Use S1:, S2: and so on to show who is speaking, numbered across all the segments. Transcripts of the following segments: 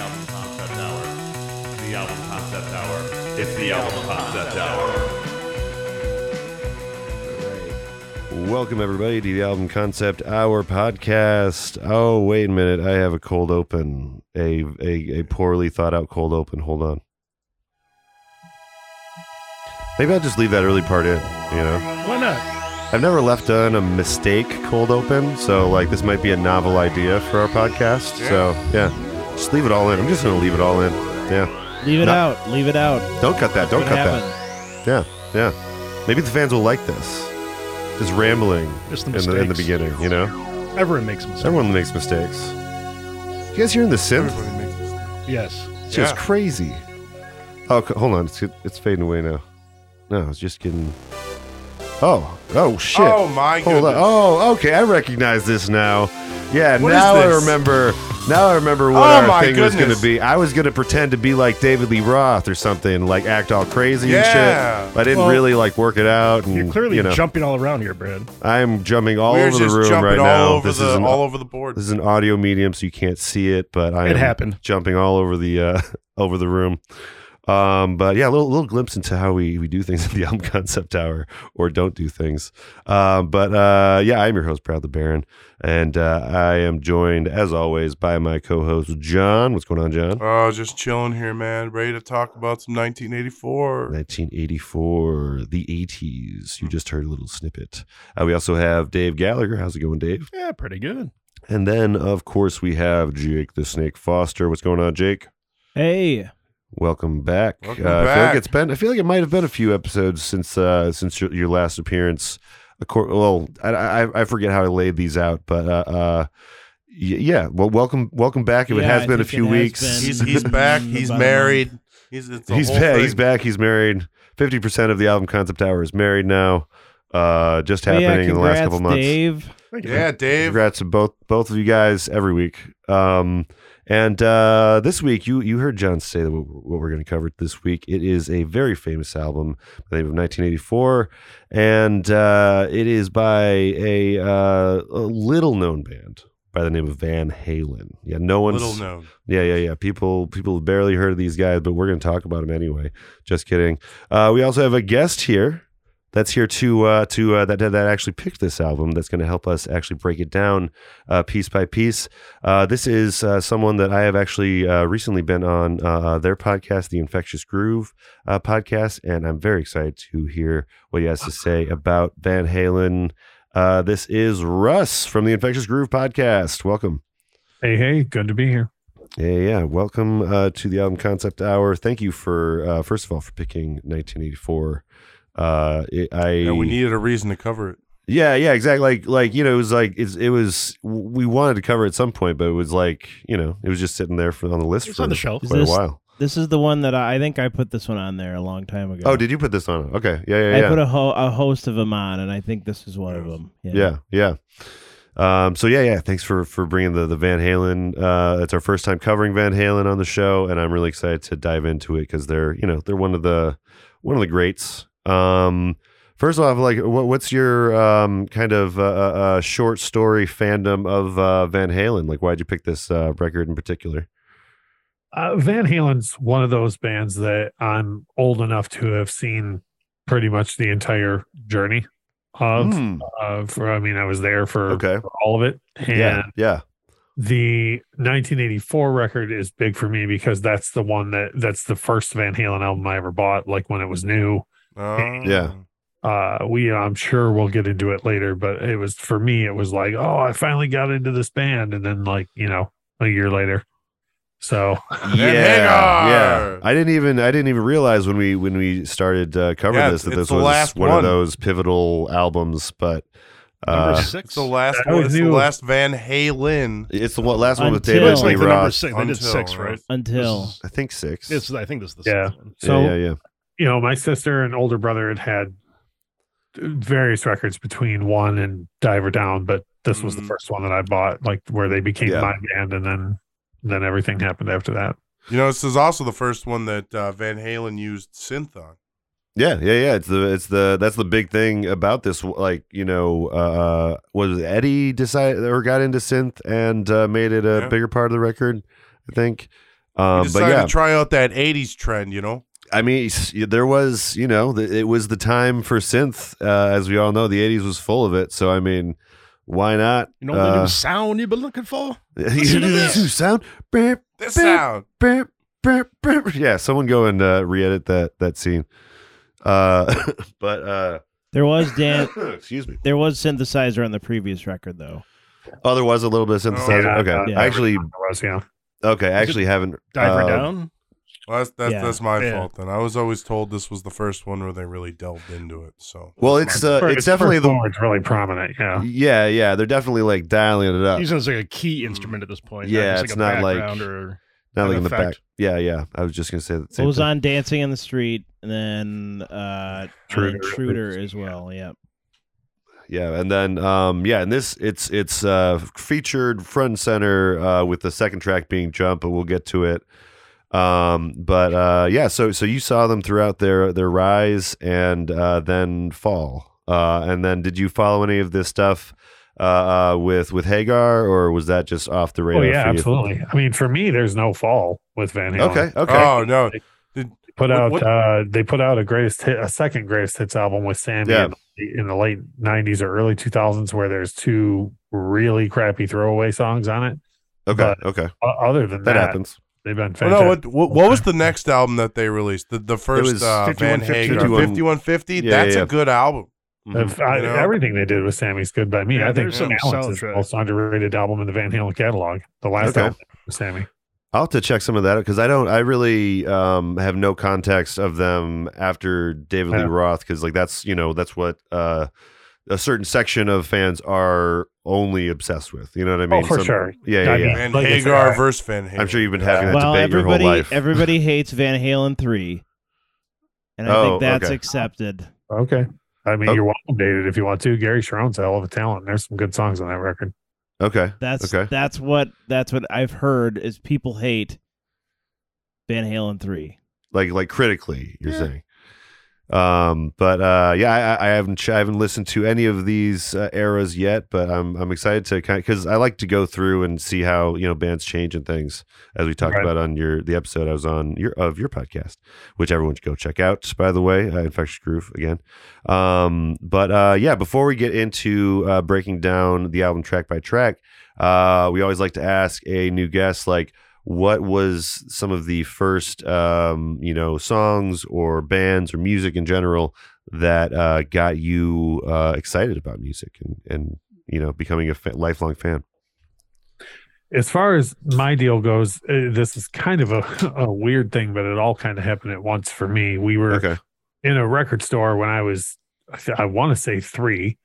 S1: album concept hour. The album concept hour. It's the album concept hour.
S2: Welcome everybody to the album concept hour podcast. Oh wait a minute, I have a cold open, a a, a poorly thought out cold open. Hold on. Maybe I'll just leave that early part in. You know,
S3: Why not?
S2: I've never left on a mistake cold open, so like this might be a novel idea for our podcast. So yeah, just leave it all in. I'm just gonna leave it all in. Yeah,
S4: Leave it
S2: No.
S4: out. Leave it out.
S2: don't cut that. Don't cut
S4: happened?
S2: that. Yeah, yeah. Maybe the fans will like this. Just rambling
S3: Just the
S2: in the in the beginning. You know.
S3: Everyone makes mistakes.
S2: Everyone makes mistakes. You guys hearing the synth?
S5: Everybody makes mistakes.
S3: Yes.
S2: It's just
S5: Yeah.
S2: crazy. Oh, hold on. It's, it's fading away now. No, it's just getting. Oh, oh shit.
S5: Oh my
S2: Hold on.
S5: goodness.
S2: Oh, okay. I recognize this now. Yeah,
S5: What
S2: now
S5: is
S2: I remember. Now I remember what
S5: Oh
S2: our
S5: my
S2: thing was going to be. I was going to pretend to be like David Lee Roth or something, like act all crazy
S5: Yeah.
S2: and shit. But I didn't
S3: Well,
S2: really like work it out. And,
S3: You're clearly
S2: you know,
S3: jumping all around here, Brad.
S2: I'm jumping all
S5: We're
S2: over the
S5: just
S2: room
S5: jumping
S2: right
S5: all
S2: now.
S5: over
S2: this
S5: the
S2: is an
S5: all over the board.
S2: this is an audio medium, so you can't see it, but I
S3: It
S2: am
S3: happened.
S2: jumping all over the uh, over the room. Um, but yeah, a little little glimpse into how we, we do things at the album concept hour or don't do things. Um, but uh, yeah, I'm your host, Proud the Baron, and uh, I am joined as always by my co-host John. What's going on, John?
S5: Oh, just chilling here, man. Ready to talk about some 1984.
S2: 1984, the 80s. You just heard a little snippet. Uh, we also have Dave Gallagher. How's it going, Dave?
S3: Yeah, pretty good.
S2: And then, of course, we have Jake the Snake Foster. What's going on, Jake?
S4: Hey,
S2: Welcome back.
S5: Welcome
S2: uh, I feel like it's been. I feel like it might have been a few episodes since uh, since your, your last appearance. Of course, well, I, I I forget how I laid these out, but uh, uh, yeah. Well, welcome welcome back. If it has
S4: I
S2: been a few weeks,
S4: been.
S5: He's he's back. He's
S4: about a
S5: married. He's it's
S2: he's
S5: whole
S2: back.
S5: thing.
S2: He's back. He's married. Fifty percent of the album concept hour is married now. Uh, just happening
S4: yeah,
S2: in the last couple months.
S4: Dave.
S3: Thank you.
S5: Yeah, Dave.
S2: Congrats to both both of you guys every week. Um, and uh, this week, you you heard John say that what, we're going to cover this week. It is a very famous album by the name of 1984, and uh, it is by a, uh, a little known band by the name of Van Halen. Yeah, no one's
S5: Little known.
S2: yeah, yeah, yeah. People people have barely heard of these guys, but we're going to talk about them anyway. Just kidding. Uh, we also have a guest here that's here to uh, to uh, that that actually picked this album. That's going to help us actually break it down uh, piece by piece. Uh, this is uh, someone that I have actually uh, recently been on uh, their podcast, the Infectious Groove uh, podcast, and I'm very excited to hear what he has to say about Van Halen. Uh, this is Russ from the Infectious Groove podcast. Welcome.
S6: Hey, hey, good to be here.
S2: Yeah, yeah. Welcome uh, to the album concept hour. Thank you for uh, first of all for picking 1984. Uh, it, I
S5: Yeah, we needed a reason to cover it.
S2: yeah, yeah, exactly. Like, like you know, it was like it's, it was. We wanted to cover it at some point, but it was like you know, it was just sitting there for on the list
S3: It's
S2: for
S3: on the shelf.
S2: quite
S4: Is
S2: a while.
S4: This is the one that I, I think I put this one on there a long time ago.
S2: Oh, did you put this on? Okay, yeah, yeah,
S4: I
S2: yeah,
S4: put a, ho- a host of them on, and I think this is one of them.
S2: yeah, yeah. Um, so yeah, yeah. Thanks for for bringing the the Van Halen. Uh, it's our first time covering Van Halen on the show, and I'm really excited to dive into it because they're you know they're one of the one of the greats. Um, first off, like what, what's your um, kind of uh, uh, uh, short story fandom of uh, Van Halen? Like, why'd you pick this uh, record in particular?
S6: Uh, Van Halen's one of those bands that I'm old enough to have seen pretty much the entire journey of. Uh, for, I mean, I was there for,
S2: okay,
S6: for all of it. And
S2: yeah, yeah,
S6: the 1984 record is big for me because that's the one that that's the first Van Halen album I ever bought, like when it was new.
S5: Oh.
S2: Yeah.
S6: Uh, we, I'm sure we'll get into it later, but it was for me, it was like, oh, I finally got into this band. And then, like, you know, a year later. So,
S2: yeah, yeah. I didn't even I didn't even realize when we when we started uh, covering
S5: Yeah,
S2: this that
S5: it's
S2: this
S5: the
S2: was
S5: last
S2: one, of those pivotal albums. But
S3: Number
S2: uh,
S5: It's
S3: six.
S5: the last
S6: I
S5: one.
S6: always
S5: It's the last Van Halen.
S2: it's the one, last one with David Lee
S3: like the number
S2: Roth.
S3: six. They did
S5: Until,
S3: six,
S5: right?
S3: right?
S4: Until
S3: This
S2: I think six.
S3: is- It's, I think this is the
S6: Yeah.
S3: sixth one.
S6: so,
S2: yeah, yeah, yeah.
S6: You know, my sister and older brother had had various records between one and Diver Down, but this was the
S5: Mhm.
S6: first one that I bought, like where they became
S2: Yeah.
S6: my band, and then then everything happened after that.
S5: You know, this is also the first one that uh, Van Halen used synth on.
S2: Yeah, yeah, yeah. It's the it's the that's the big thing about this. Like you know, uh, was Eddie decided or got into synth and uh, made it a
S5: Yeah.
S2: bigger part of the record. I think.
S5: He
S2: Um, but
S5: decided
S2: yeah,
S5: to try out that '80s trend. You know,
S2: I mean, there was, you know, th- it was the time for synth. Uh, as we all know, the '80s was full of it. So I mean, why not?
S3: You know the
S2: uh,
S3: new sound you've been looking for?
S2: you
S3: to
S2: do
S3: this.
S2: this new sound. Beep,
S5: this
S2: Beep.
S5: sound.
S2: beep, beep, beep. Yeah, someone go and uh, re-edit that that scene. Uh, but uh,
S4: There was Dan.
S2: excuse me.
S4: There was synthesizer on the previous record though.
S2: Oh, there was a little bit of synthesizer.
S6: yeah,
S2: okay,
S6: uh,
S4: yeah.
S2: I actually,
S6: It was, yeah.
S2: okay, I actually haven't.
S3: Diver
S2: uh,
S3: down?
S5: Well, that's that's,
S4: Yeah.
S5: that's my
S3: Yeah.
S5: fault. Then I was always told this was the first one where they really delved into it. So
S2: Well, it's uh,
S6: First-
S2: it's definitely the.
S6: one was really prominent. Yeah.
S2: Yeah, yeah, they're definitely like dialing it up.
S3: Using it as like a key instrument at this point.
S2: Yeah,
S3: just
S2: it's
S3: like
S2: not like-
S3: or
S2: Not like
S3: an
S2: in the back. Yeah, yeah. I was just gonna say the
S4: It was
S2: thing.
S4: on Dancing in the Street, and then uh,
S6: Intruder.
S4: Intruder, Intruder as well. Yep.
S2: Yeah, and then um, yeah, and this it's it's uh, featured front and center uh, with the second track being "Jump," but we'll get to it. Um, but uh, yeah, so so you saw them throughout their their rise and uh, then fall, uh, and then did you follow any of this stuff uh, uh, with with Hagar, or was that just off the radar?
S6: Oh
S2: radar?
S6: yeah,
S2: for you?
S6: absolutely. I mean, for me, there's no fall with Van Halen.
S2: Okay, okay.
S5: oh no,
S6: Put
S5: What-
S6: out
S5: what-
S6: uh they put out a greatest hit a second greatest hits album with Sammy
S2: Yeah.
S6: in, the, in the late 90s or early 2000s where there's two really crappy throwaway songs on it.
S2: okay,
S6: but-
S2: okay.
S6: Other than
S2: That
S6: that,
S2: happens.
S6: They've been
S5: Well,
S6: fantastic.
S5: no, what, what what was the next album that they released? The the first
S2: was
S5: uh, Van
S3: 5150.
S5: Hagar
S2: 51
S5: fifty one fifty.
S2: Yeah,
S5: That's
S2: yeah.
S5: a good album.
S2: Mhm.
S6: If I-
S5: You know?
S6: everything they did with Sammy's good by me.
S3: Yeah,
S6: I think
S3: there's some
S6: Balance
S3: solid
S6: is the
S3: tracks.
S6: most underrated album in the Van Halen catalog. The last
S2: Okay.
S6: album with Sammy.
S2: I'll have to check some of that because I don't. I really um, have no context of them after David Lee Roth because like that's you know that's what uh, a certain section of fans are only obsessed with. You know what I oh, mean?
S6: oh, for
S2: Some-
S6: sure.
S2: Yeah, yeah,
S6: I
S2: yeah.
S6: mean,
S5: Van
S6: like I said,
S5: Hagar
S6: I-
S5: versus Van Hagar.
S2: I'm sure you've been having that
S4: well,
S2: debate your whole life.
S4: everybody hates Van Halen three, and I
S2: Oh,
S4: think that's
S2: okay.
S4: accepted.
S6: Okay. I mean,
S2: Oh.
S6: you're welcome, David, if you want to. Gary Cherone's a hell of a talent. There's some good songs on that record.
S2: okay,
S4: That's
S2: Okay.
S4: that's what that's what I've heard is people hate Van Halen three.
S2: like like critically, you're
S4: Yeah.
S2: saying. Um, but uh, yeah, I, I haven't I haven't listened to any of these uh, eras yet, but I'm I'm excited to kind because I like to go through and see how you know bands change and things as we talked
S6: Right.
S2: about on your the episode I was on your of your podcast, which everyone should go check out. By the way, uh, Infectious Groove again. Um, but uh, yeah, before we get into uh, breaking down the album track by track, uh, we always like to ask a new guest like what was some of the first um, you know songs or bands or music in general that uh, got you uh, excited about music and and you know becoming a fa- lifelong fan
S6: As far as my deal goes, uh, this is kind of a, a weird thing, but it all kind of happened at once for me. We were
S2: okay
S6: in a record store when I was, I want to say three.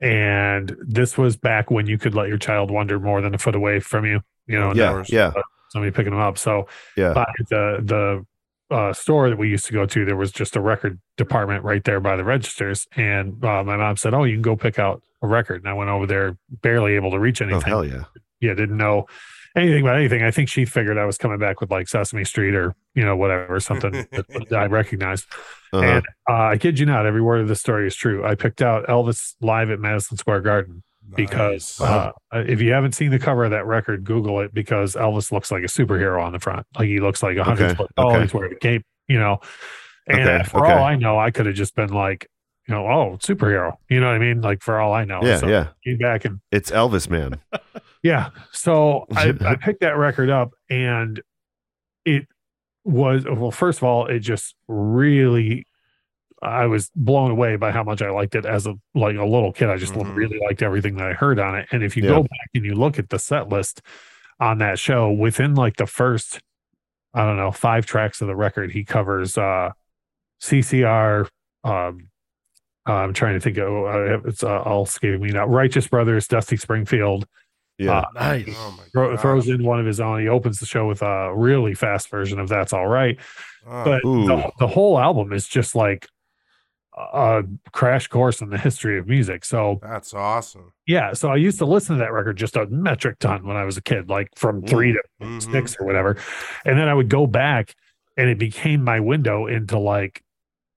S6: And this was back when you could let your child wander more than a foot away from you, you know,
S2: yeah yeah
S6: somebody picking them up. So
S2: yeah
S6: by the the uh, store that we used to go to, there was just a record department right there by the registers. And uh, my mom said, "Oh, you can go pick out a record." And I went over there, barely able to reach anything.
S2: oh
S6: anything.
S2: hell yeah
S6: Yeah, didn't know anything about anything. I think she figured I was coming back with like Sesame Street or you know whatever something that, that I recognized.
S2: uh-huh.
S6: And uh, I kid you not, every word of the story is true. I picked out Elvis live at Madison Square Garden because
S5: Nice.
S6: uh, if you haven't seen the cover of that record, Google it because Elvis looks like a superhero on the front. Like he looks like a hundred
S2: Okay,
S6: foot tall.
S2: okay.
S6: He's wearing a cape, you know. And
S2: Okay,
S6: for
S2: okay.
S6: all I know, I could have just been like, you know, oh, superhero. You know what I mean? Like for all I know.
S2: yeah
S6: So
S2: yeah
S6: came back and
S2: it's Elvis man
S6: yeah. So I, I picked that record up and it was well, first of all, it just really I was blown away by how much I liked it as a like a little kid. I just
S5: Mhm.
S6: really liked everything that I heard on it. And if you
S2: Mm-hmm. Yeah.
S6: go back and you look at the set list on that show, within like the first, I don't know, five tracks of the record, he covers uh CCR, um I'm trying to think of uh, it's uh, all escaping me now. Righteous Brothers, Dusty Springfield,
S2: yeah
S6: Uh,
S3: Nice.
S5: Oh my
S6: throw,
S5: God.
S6: throws in one of his own. He opens the show with a really fast version of "That's All Right,"
S5: Oh,
S6: but the, the whole album is just like a crash course in the history of music. So
S5: that's awesome.
S6: yeah, so I used to listen to that record just a metric ton when I was a kid, like from three to
S5: Mhm.
S6: six or whatever, and then I would go back, and it became my window into like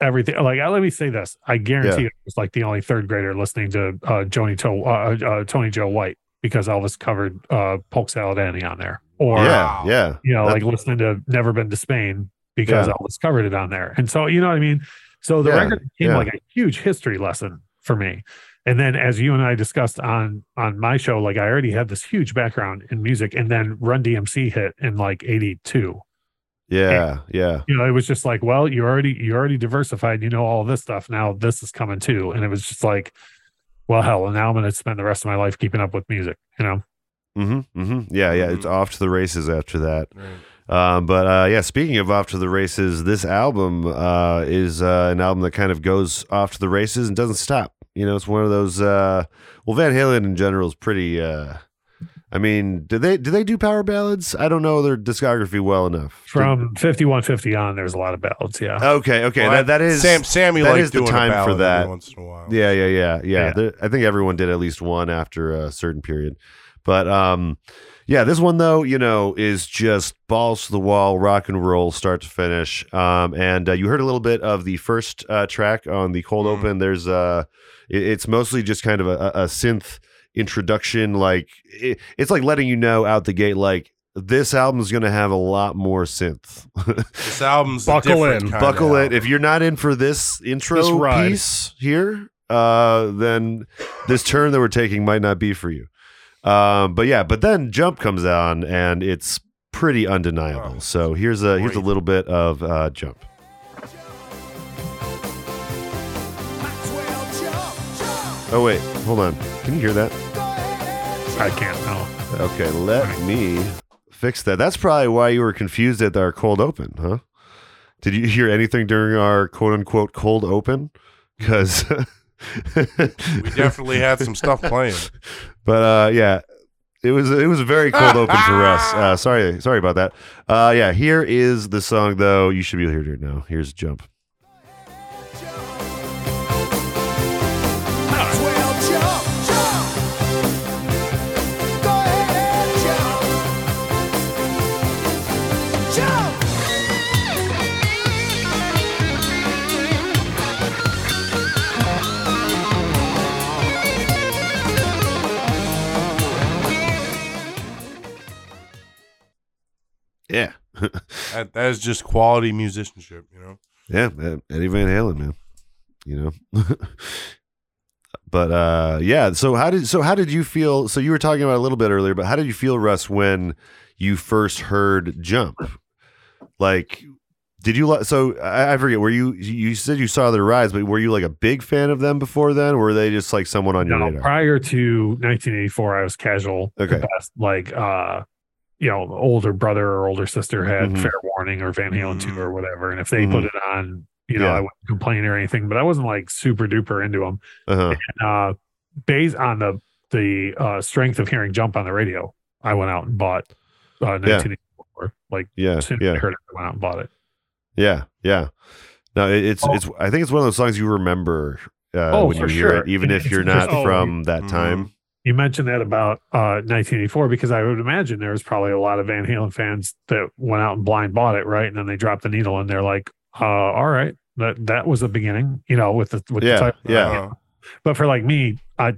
S6: everything. Like uh, let me say this, I guarantee
S2: Yeah.
S6: it was like the only third grader listening to uh, Joni to- uh, uh, Tony Joe White because Elvis covered uh, Polk Salad Annie on there. or
S2: yeah, yeah.
S6: you know,
S2: That-
S6: like listening to Never Been to Spain because
S2: Yeah.
S6: Elvis covered it on there. And so, you know what I mean? So the
S2: Yeah,
S6: record became
S2: yeah.
S6: like a huge history lesson for me. And then as you and I discussed on on my show, like I already had this huge background in music and then Run DMC hit in like 82.
S2: Yeah, yeah.
S6: You know, it was just like, well, you already you already diversified, you know all this stuff. Now this is coming too. And it was just like, well, hell, and now I'm gonna spend the rest of my life keeping up with music, you know.
S2: Mm-hmm, mm-hmm. Yeah, yeah. It's off to the races after that.
S5: Right.
S2: Um, but uh, yeah, speaking of off to the races, this album uh, is uh, an album that kind of goes off to the races and doesn't stop. You know, it's one of those. Uh, well, Van Halen in general is pretty. Uh, I mean, do they do they do power ballads? I don't know their discography well enough.
S6: From 5150 on, there's a lot of ballads, yeah.
S2: okay, okay,
S5: Well,
S2: that that is
S5: Sam. Sammy
S2: that
S5: likes
S2: is the time for that.
S5: once in a while.
S2: Yeah, yeah, yeah, yeah.
S6: Yeah.
S2: There- I think everyone did at least one after a certain period. But um, yeah, this one though, you know, is just balls to the wall, rock and roll, start to finish. Um, and uh, you heard a little bit of the first uh, track on the cold
S5: Mm.
S2: open. There's uh, it- it's mostly just kind of a, a synth introduction. Like it, it's like letting you know out the gate, like this album's gonna have a lot more synth.
S5: This album's
S3: Buckle
S5: different
S3: in.
S5: kind
S2: buckle
S5: of
S2: it.
S5: album.
S2: If you're not in for this intro
S3: This
S2: piece here, uh, then this turn that we're taking might not be for you. Um, but yeah, but then Jump comes on and it's pretty undeniable.
S5: Oh,
S2: so here's a here's a little bit of uh, Jump. Oh wait, hold on. Can you hear that?
S6: I can't know.
S2: Okay, let me fix that. That's probably why you were confused at our cold open, huh? Did you hear anything during our quote unquote cold open? Because
S5: we definitely had some stuff playing.
S2: but uh yeah. It was it was a very cold open for us. Uh, sorry sorry about that. Uh, yeah, here is the song though. You should be able to hear it now. Here's Jump. Yeah,
S5: That, that is just quality musicianship, you know.
S2: yeah, uh, Eddie Van Halen, man. You know. but uh, yeah. So how did so how did you feel? So you were talking about it a little bit earlier, but how did you feel, Russ, when you first heard Jump? Like, did you like? So I, I forget. Were you you said you saw their rise, but were you like a big fan of them before then? Or were they just like someone on your
S6: No,
S2: radar?
S6: prior to 1984, I was casual.
S2: Okay.
S6: The best, like, uh, you know, older brother or older sister had
S2: Mhm.
S6: Fair Warning or Van Halen 2
S5: Mhm.
S6: or whatever. And if they
S2: Mhm.
S6: put it on, you know,
S2: Yeah.
S6: I wouldn't complain or anything, but I wasn't like super duper into them.
S2: Uh-huh.
S6: Uh, based on the, the uh, strength of hearing Jump on the radio, I went out and bought uh, 1984. Like,
S2: Yeah,
S6: as soon as
S2: yeah.
S6: I heard it, I went out and bought it.
S2: Yeah, yeah. No, it's
S6: Oh.
S2: it's. I think it's one of those songs you remember uh,
S6: Oh,
S2: when you
S6: for
S2: hear
S6: sure.
S2: it, even
S6: And
S2: if you're not
S6: oh,
S2: from that
S5: Mhm.
S2: time.
S6: You mentioned that about uh, 1984 because I would imagine there was probably a lot of Van Halen fans that went out and blind bought it, right? And then they dropped the needle and they're like, uh, "All right, that that was the beginning," you know, with the with
S2: Yeah,
S6: the title.
S2: yeah.
S6: But for like me, I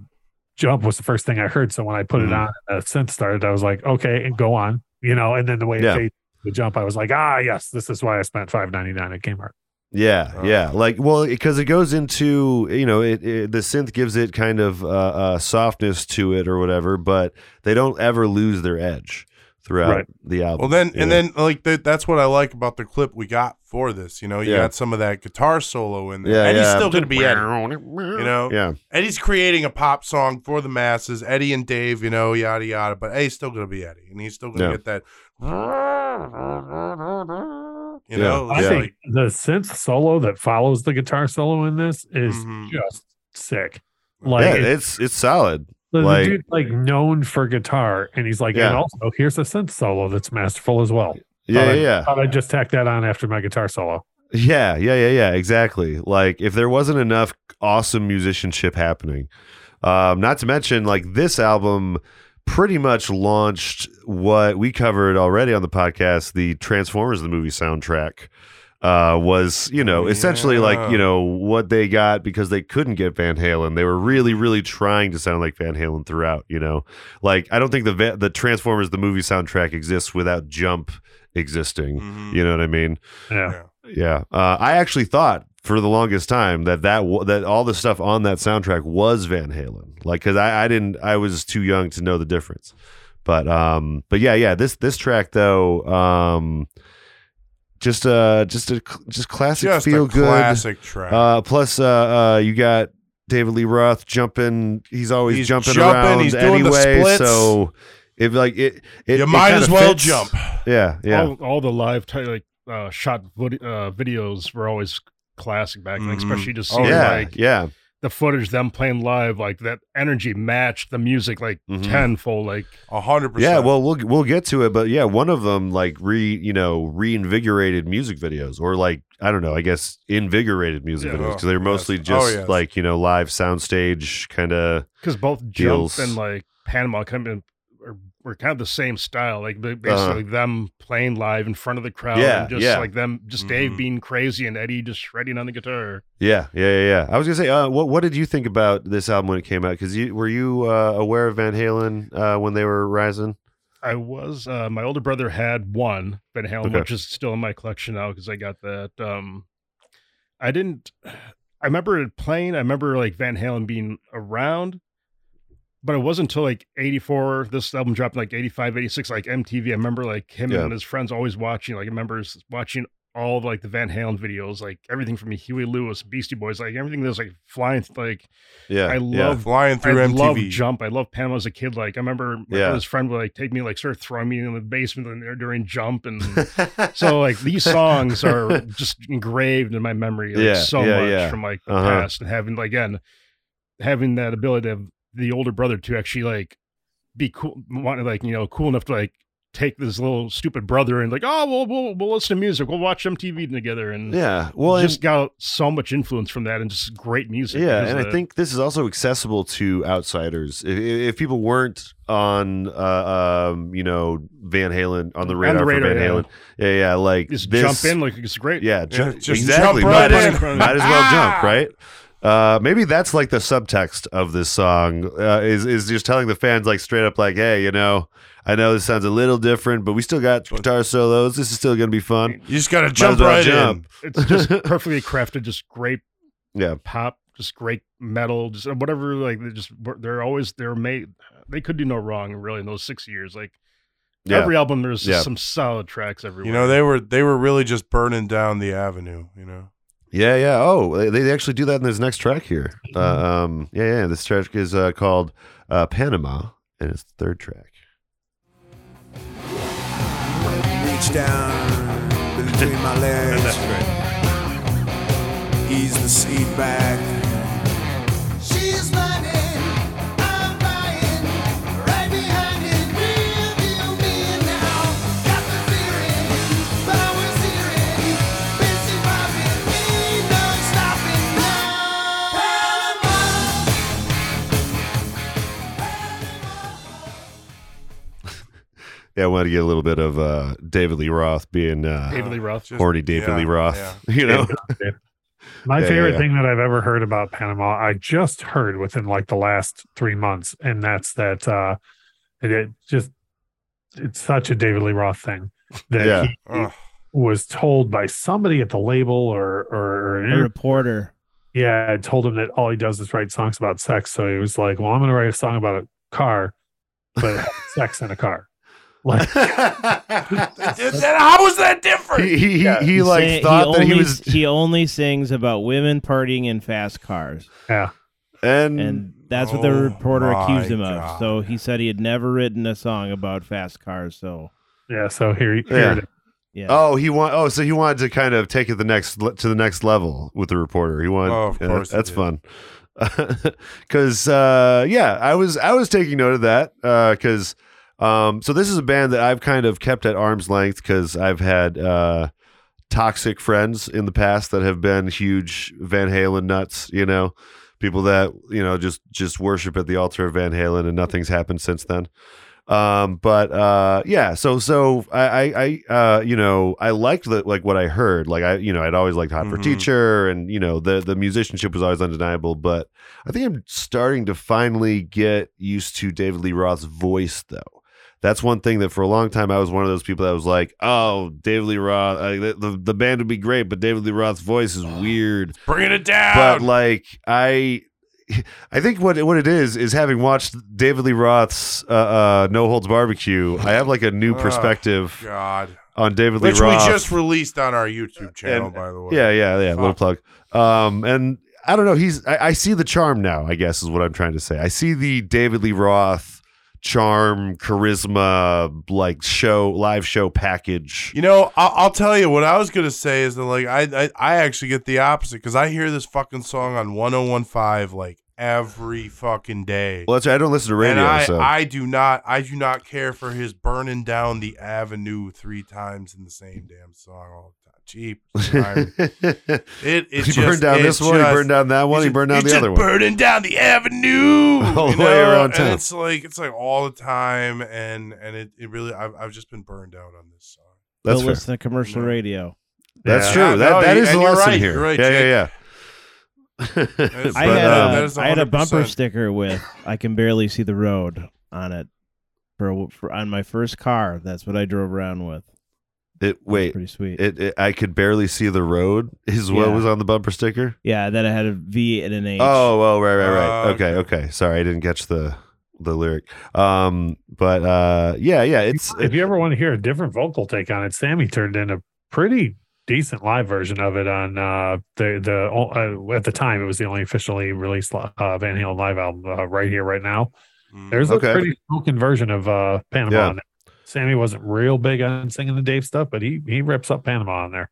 S6: Jump was the first thing I heard. So when I put
S2: Mhm.
S6: it on and the synth started, I was like, "Okay, and go on," you know. And then the way
S2: Yeah.
S6: it the Jump, I was like, "Ah, yes, this is why I spent 5.99 at Kmart."
S2: Yeah,
S5: Oh.
S2: yeah. Like, well, because it goes into you know, it, it the synth gives it kind of uh, uh, softness to it or whatever, but they don't ever lose their edge throughout
S6: Right.
S2: the album.
S5: well, then and
S2: know?
S5: then like that, that's what I like about the clip we got for this. You know, you
S2: Yeah.
S5: got some of that guitar solo in there.
S2: yeah,
S5: Eddie's
S2: yeah.
S5: still going to be Eddie.
S2: You
S5: know?
S2: yeah,
S5: Eddie's creating a pop song for the masses. Eddie and Dave, you know, yada yada. But Eddie's still going to be Eddie, and he's still going to
S2: Yeah.
S5: get that. You
S2: Yeah.
S5: know,
S6: I
S5: it's
S6: think the synth solo that follows the guitar solo in this is
S5: Mhm.
S6: just sick. Like
S2: yeah. It's it's solid.
S6: The, the
S2: Like-
S6: dude's like known for guitar, and he's like,
S2: Yeah.
S6: and also here's a synth solo that's masterful as well.
S2: Yeah,
S6: Thought
S2: yeah,
S6: I-
S2: yeah.
S6: Thought I'd just tack that on after my guitar solo.
S2: Yeah, yeah, yeah, yeah, exactly. Like if there wasn't enough awesome musicianship happening, um, not to mention like this album pretty much launched what we covered already on the podcast, the Transformers the movie soundtrack. uh, was you know essentially like you know what they got because they couldn't get Van Halen. They were really really trying to sound like Van Halen throughout. You know, like I don't think the the Transformers the movie soundtrack exists without Jump existing.
S5: Mhm.
S2: You know what I mean?
S6: Yeah.
S2: Yeah, uh, I actually thought for the longest time that that that all the stuff on that soundtrack was Van Halen, like because I, I didn't I was too young to know the difference, but um but yeah yeah this this track though um just uh just a just classic
S5: Just
S2: feel
S5: a
S2: good
S5: classic track.
S2: uh plus uh uh you got David Lee Roth jumping he's always
S5: He's
S2: jumping,
S5: jumping,
S2: around
S5: he's doing the
S2: anyway
S5: splits.
S2: so if like it, it
S5: you
S2: it
S5: might as well
S2: fits.
S5: jump.
S2: yeah yeah
S3: All, all the live ty- like uh, shot vid- uh, videos were always classic back then,
S5: Mhm.
S3: especially just
S5: Oh,
S3: seeing
S2: yeah
S3: like
S2: yeah
S3: the footage them playing live, like that energy matched the music like
S2: Mhm.
S3: tenfold. Like
S5: A hundred percent.
S2: Yeah, well, we'll we'll get to it, but yeah, one of them like re you know reinvigorated music videos, or like I don't know, I guess invigorated music
S3: Yeah.
S2: videos because they're
S5: Oh,
S2: mostly
S5: yes.
S2: just
S5: Oh, yes.
S2: like you know live soundstage kind of.
S3: because both
S2: Deals.
S3: Jump and like Panama kind of are, were kind of the same style. Like
S2: Uh-huh.
S3: basically them playing live in front of the crowd,
S2: Yeah,
S3: and just
S2: yeah.
S3: like them, just. Dave being crazy and Eddie just shredding on the guitar.
S2: Yeah, yeah, yeah, yeah. I was gonna say, uh, what what did you think about this album when it came out? Because you were you uh, aware of Van Halen uh, when they were rising?
S3: I was uh, my older brother had one Van Halen,
S2: Okay.
S3: which is still in my collection now because I got that. Um, I didn't. I remember it playing. I remember like Van Halen being around, but it wasn't until like '84. This album dropped like '85, '86. Like MTV. I remember like him
S2: Yeah.
S3: and his friends always watching. Like I remember watching all of like the Van Halen videos, like everything from Huey Lewis, Beastie Boys, like everything that was like flying. Like
S2: Yeah,
S3: I
S2: yeah.
S3: love
S5: flying through MTV.
S3: I
S5: MTV.
S3: love Jump. I love Panama as a kid. Like I remember my
S2: Yeah.
S3: brother's friend would like take me like start throwing me in the basement in there during Jump, and so like these songs are just engraved in my memory. Like,
S2: Yeah,
S3: so
S2: yeah,
S3: much
S2: yeah.
S3: from like the
S2: Uh-huh.
S3: past, and having like again having that ability of the older brother to actually like be cool, want like you know cool enough to like take this little stupid brother and like oh we'll we'll, we'll listen to music, we'll watch MTV together, and
S2: yeah. Well, and-
S3: just got so much influence from that and just great music.
S2: Yeah, and I think this is also accessible to outsiders. If, if people weren't on, uh, um, you know, Van Halen on the
S3: On
S2: radar,
S3: the radar,
S2: for Van
S3: yeah.
S2: Halen, yeah, yeah, like
S3: just
S2: this,
S3: jump in like it's great.
S2: yeah, ju-
S5: Yeah, just
S2: exactly.
S5: jump
S2: might,
S5: right
S2: as,
S3: in.
S2: might as well jump, right? Uh, maybe that's like the subtext of this song uh, is is just telling the fans like straight up like, hey, you know, I know this sounds a little different, but we still got guitar solos. This is still gonna be fun.
S5: You just gotta jump
S2: well
S5: right
S2: jump.
S3: It's just perfectly crafted, just great
S2: Yeah,
S3: pop, just great metal, just whatever. Like they just they're always they're made. They could do no wrong, really, in those six years. Like
S2: yeah.
S3: every album, there's just
S2: Yeah.
S3: some solid tracks everywhere.
S5: You know, they were they were really just burning down the avenue. You know,
S2: Yeah, yeah. Oh, they, they actually do that in this next track here. Uh, um, yeah, yeah. This track is uh, called uh, Panama, and it's the third track.
S7: Reach down between my legs.
S3: that's great.
S7: Ease the seat back.
S2: Yeah, I wanted to get a little bit of uh, David Lee Roth being uh,
S3: David Lee Roth.
S5: Just-
S2: horny David
S5: yeah,
S2: Lee Roth.
S5: yeah.
S2: You know,
S6: My
S2: Yeah, yeah,
S6: favorite
S2: yeah.
S6: thing that I've ever heard about Panama, I just heard within like the last three months, and that's that uh it, it just it's such a David Lee Roth thing that
S2: Yeah.
S6: he
S5: Ugh.
S6: was told by somebody at the label or or, or an
S4: A reporter.
S6: yeah, I told him that all he does is write songs about sex. So he was like, "Well, I'm going to write a song about a car, but sex in a car." Like,
S5: Then how is that different?
S2: he he, he,
S6: Yeah.
S2: he
S4: He's
S2: like
S4: saying-
S2: thought that he
S4: only,
S2: was,
S4: he only sings about women partying in fast cars,
S6: yeah,
S2: and,
S4: and that's what the
S5: Oh
S4: reporter accused him
S5: God.
S4: of. So he said he had never written a song about fast cars. So
S6: yeah. So here, here
S2: Yeah.
S6: it is.
S4: yeah,
S2: oh, he want oh, so he wanted to kind of take it the next le- to the next level with the reporter. He wanted,
S5: Oh, of
S2: yeah,
S5: course he
S2: that's
S5: did.
S2: fun. Because uh, yeah, I was I was taking note of that because um, so this is a band that I've kind of kept at arm's length because I've had uh, toxic friends in the past that have been huge Van Halen nuts. You know, people that you know just just worship at the altar of Van Halen, and nothing's happened since then. Um, but uh, yeah, so so I I, I uh, you know I liked the like what I heard. Like I you know I'd always liked Hot for
S5: Mhm.
S2: Teacher, and you know the the musicianship was always undeniable. But I think I'm starting to finally get used to David Lee Roth's voice, though. That's one thing that for a long time I was one of those people that was like, "Oh, David Lee Roth, uh, the, the the band would be great, but David Lee Roth's voice is weird."
S5: Bringing it down.
S2: but like I I think what what it is is having watched David Lee Roth's uh, uh, No Holds Barbecue, I have like a new
S5: Oh,
S2: perspective
S5: God.
S2: on David Lee Roth.
S5: Which we just released on our YouTube channel,
S2: And-
S5: by the way.
S2: yeah, yeah, yeah. Little plug. Um, and I don't know. He's I, I see the charm now. I guess is what I'm trying to say. I see the David Lee Roth charm, charisma, like show live show package.
S5: You know, I'll, I'll tell you what I was gonna say is that like I I, I actually get the opposite because I hear this fucking song on 1015 like every fucking day.
S2: Well, that's right. I don't listen to radio,
S5: and I,
S2: so
S5: I do not I do not care for his burning down the avenue three times in the same damn song all the time. Cheap. It it
S2: he
S5: just,
S2: burned down
S5: it
S2: this one. He burned down that one. He
S5: He's
S2: burned down
S5: he's
S2: the
S5: just
S2: other one.
S5: Burning down the avenue,
S2: All the way
S5: know?
S2: around
S5: And
S2: town.
S5: it's like it's like all the time, and and it, it really I've I've just been burned out on this song.
S2: That's
S4: Go
S2: fair.
S4: listen to commercial
S5: No.
S4: radio.
S2: That's
S6: Yeah.
S2: true.
S5: Yeah,
S2: that
S5: no,
S2: that
S5: you-
S2: is the lesson
S5: right,
S2: here.
S5: right,
S2: yeah,
S5: Jake.
S2: yeah, yeah.
S5: That's-
S4: I had
S2: um,
S4: a,
S5: that is
S4: I had a bumper sticker with "I can barely see the road" on it for, for on my first car. That's what I drove around with.
S2: It wait.
S4: Pretty sweet.
S2: It, it I could barely see the road. Is what
S4: Yeah.
S2: was on the bumper sticker.
S4: yeah, then I had a V and an H.
S2: Oh, oh, right, right, right.
S5: Oh,
S2: okay,
S5: okay.
S2: okay. Sorry, I didn't catch the the lyric. Um, but uh, yeah, yeah. It's
S6: if you ever want to hear a different vocal take on it, Sammy turned in a pretty decent live version of it on uh, the the uh, at the time it was the only officially released uh, Van Halen live album, uh, right here, right now.
S5: Mm.
S6: There's
S2: Okay.
S6: a pretty spoken version of uh, Panama.
S2: Yeah.
S6: on there. Sammy wasn't real big on singing the Dave stuff, but he he rips up Panama on there.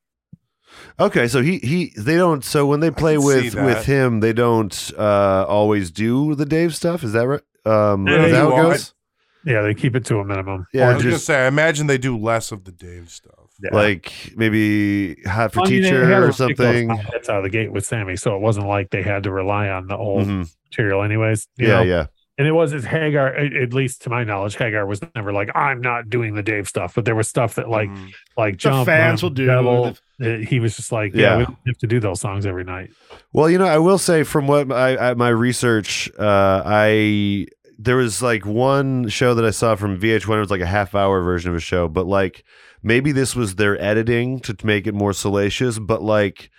S2: okay. So he he they don't. So when they play with with him, they don't uh always do the Dave stuff. Is that right? Um,
S6: Yeah,
S2: is that
S5: you
S2: how it goes?
S6: Yeah, they keep it to a minimum.
S2: Yeah,
S5: I was gonna
S2: just
S5: say I imagine they do less of the Dave stuff.
S6: Yeah.
S2: like maybe hot for
S6: I mean,
S2: teacher
S6: had
S2: or something.
S6: That's out of the gate with Sammy, so it wasn't like they had to rely on the old
S2: Mhm.
S6: material, anyways. you
S2: Yeah,
S6: know?
S2: yeah.
S6: And it was as Hagar, at at least to my knowledge, Hagar was never like, I'm not doing the Dave stuff, but there was stuff that like
S5: Mhm.
S6: like
S3: The fans
S6: Run,
S3: will do.
S6: Devil, uh, he was just like, yeah,
S2: Yeah.
S6: we have to do those songs every night.
S2: Well, you know, I will say from what I, I my research, uh, I there was like one show that I saw from VH1. It was like a half hour version of a show, but like maybe this was their editing to make it more salacious. But like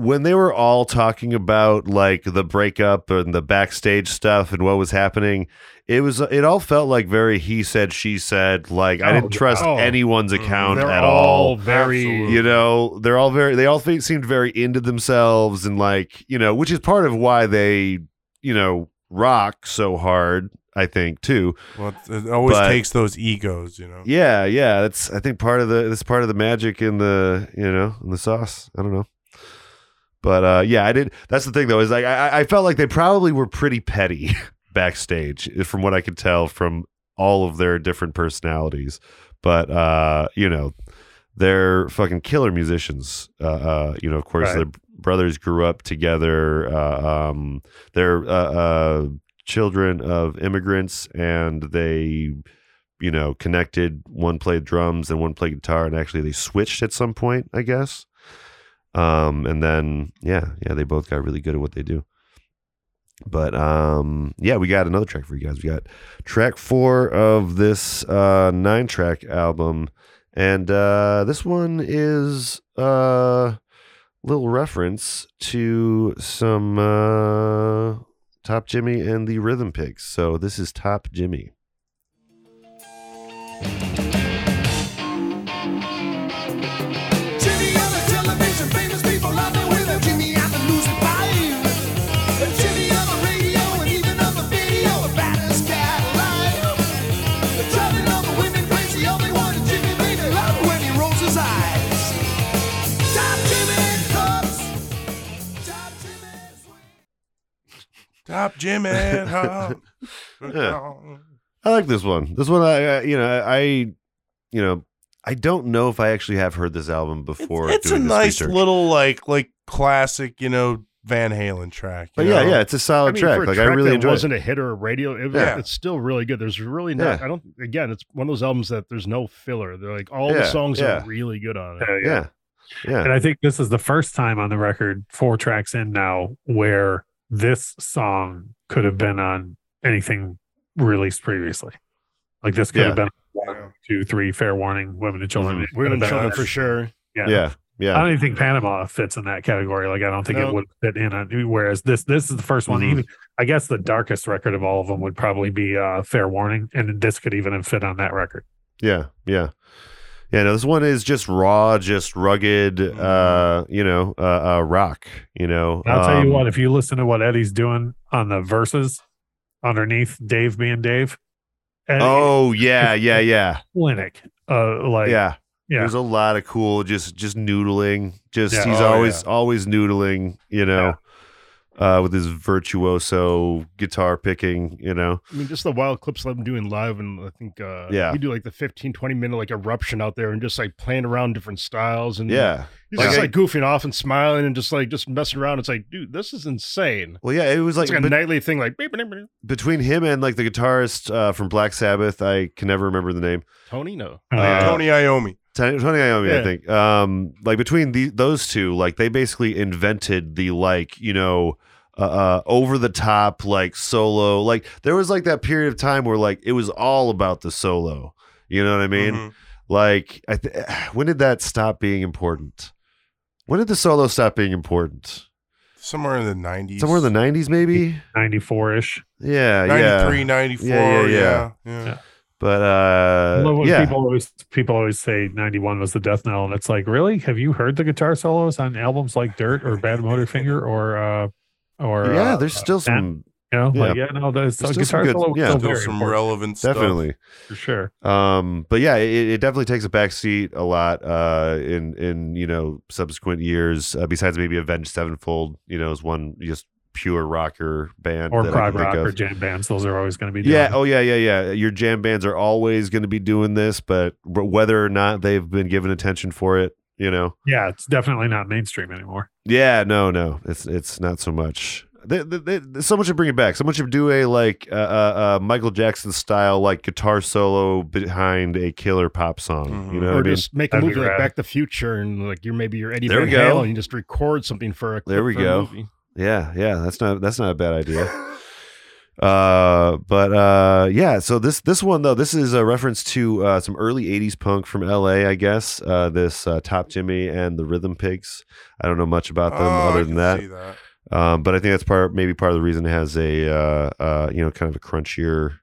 S2: when they were all talking about like the breakup and the backstage stuff and what was happening, it was it all felt like very he said she said. Like I
S6: Oh,
S2: didn't trust
S3: oh.
S2: anyone's
S5: Mhm.
S2: account
S3: They're
S2: at
S3: all
S2: all
S3: very.
S5: Absolutely.
S2: you know they're all very they all fe- seemed very into themselves and like you know which is part of why they you know rock so hard i think too
S5: Well, it- it always
S2: But-
S5: takes those egos, you know.
S2: yeah yeah that's i think part of the that's part of the magic in the you know in the sauce i don't know but uh yeah i did that's the thing though is like i i felt like they probably were pretty petty backstage from what i could tell from all of their different personalities. But uh you know they're fucking killer musicians. Uh, uh you know of course
S6: Right.
S2: their brothers grew up together uh, um they're uh, uh children of immigrants and they you know connected one played drums and one played guitar and actually they switched at some point i guess um and then yeah yeah they both got really good at what they do. But um yeah we got another track for you guys. We got track four of this uh nine track album. And uh this one is uh little reference to some uh top jimmy and the rhythm pigs. So this is top Jimmy
S8: Top Jimmy.
S5: huh?
S2: Yeah. I like this one. This one, I, I you know, I, I, you know, I don't know if I actually have heard this album before.
S5: It's a
S2: doing this
S5: nice
S2: research.
S5: little like like classic, you know, Van Halen track.
S2: But
S5: you
S2: yeah,
S5: know?
S2: yeah, it's a solid
S3: I mean,
S2: track.
S3: a
S2: Like I really
S3: that
S2: enjoy
S3: wasn't
S2: it.
S3: a hit or a radio. It was,
S5: Yeah.
S3: It's still really good. There's really not.
S2: Yeah.
S3: I don't. Again, it's one of those albums that there's no filler. They're like all the songs
S2: yeah.
S3: are really good on it.
S6: Uh,
S2: Yeah, yeah,
S6: And I think this is the first time on the record, four tracks in now, where this song could have been on anything released previously. Like this could have
S2: Yeah.
S6: been one, two, three, fair warning, women and children.
S2: Mhm.
S3: Women and children
S6: on-
S3: for sure.
S6: Yeah.
S2: yeah, Yeah.
S6: I don't even think Panama fits in that category. Like I don't think
S3: No.
S6: it would fit in on whereas this this is the first one.
S2: Mhm.
S6: Even I guess the darkest record of all of them would probably be uh Fair Warning, and this could even fit on that record.
S2: Yeah, yeah. Yeah, no, this one is just raw, just rugged,
S5: Mm-hmm.
S2: uh, you know, uh, uh rock, you know.
S6: I'll tell you
S2: Um,
S6: what, if you listen to what Eddie's doing on the verses underneath Dave being Dave, Eddie,
S2: Oh, yeah, yeah, yeah.
S6: clinic. Uh like
S2: Yeah.
S6: yeah.
S2: There's a lot of cool just just noodling. Just
S6: Yeah.
S2: he's
S5: Oh,
S2: always always noodling, you know. Uh with his virtuoso guitar picking, you know.
S3: I mean, just the wild clips of them doing live, and I think uh,
S2: Yeah.
S3: we do like the 15, 20 minute like eruption out there, and just like playing around different styles, and
S2: Yeah.
S3: he's
S2: Like,
S3: just
S2: I-
S3: like goofing off and smiling, and just like just messing around. It's like, dude, this is insane.
S2: Well, yeah, it was like,
S3: It's like a
S2: bet-
S3: nightly thing, like
S2: between him and like the guitarist uh, from Black Sabbath, I can never remember the name.
S3: Tony, no,
S6: yeah.
S2: Uh,
S5: Tony Iommi.
S2: Tony, Tony Iommi, I think. Um, like between the, those two, like they basically invented the like you know uh, over the top like solo. Like there was like that period of time where like it was all about the solo. You know what I mean?
S5: Mhm.
S2: Like I th- when did that stop being important? When did the solo stop being important?
S5: Somewhere in the 90s.
S2: Somewhere in the nineties, maybe.
S6: 94 ish.
S2: Yeah,
S5: 93,
S2: yeah.
S5: 94.
S2: Yeah, yeah,
S5: Yeah,
S2: yeah.
S5: yeah.
S6: Yeah.
S2: But uh, yeah,
S6: people always people always say 91 was the death knell and it's like really have you heard the guitar solos on albums like dirt or bad motorfinger or uh or
S2: yeah.
S6: uh,
S2: There's still some
S6: you know
S2: yeah.
S6: like yeah no there's,
S2: There's
S6: the
S2: still some
S6: guitar
S2: good-
S6: solo
S2: yeah.
S6: still
S5: Still some
S6: important,
S5: relevant stuff.
S2: definitely.
S6: for sure
S2: Um, but yeah, it, it definitely takes a back seat a lot uh, in in you know subsequent years. Uh, besides maybe Avenged Sevenfold, you know, is one just pure rocker band
S6: or
S2: that
S6: prog rock
S2: of.
S6: or jam bands those are always going to be doing
S2: Yeah. Oh, yeah, yeah, yeah. Your jam bands are always going to be doing this, but whether or not they've been given attention for it, you know,
S6: yeah it's definitely not mainstream anymore
S2: yeah, no, no, it's it's not so much. They, they, they, there's so much to bring it back. So much to do a like uh, uh, uh, Michael Jackson style like guitar solo behind a killer pop song.
S5: Mhm.
S2: You know
S3: or
S2: what I mean?
S3: just make a
S6: That'd be
S3: movie like. Back to the Future, and like you're maybe you're Eddie
S2: There
S3: Van
S2: we go.
S3: Halen, and you just record something for a
S2: There we
S3: for a
S2: go.
S3: movie.
S2: Yeah, yeah, that's not that's not a bad idea. uh, but uh, yeah. So this this one though, this is a reference to uh, some early '80s punk from LA, I guess. Uh, this uh, Top Jimmy and the Rhythm Pigs. I don't know much about them
S5: Oh, I
S2: other
S5: can
S2: than that.
S5: see that.
S2: Um, but I think that's part maybe part of the reason it has a uh, uh, you know kind of a crunchier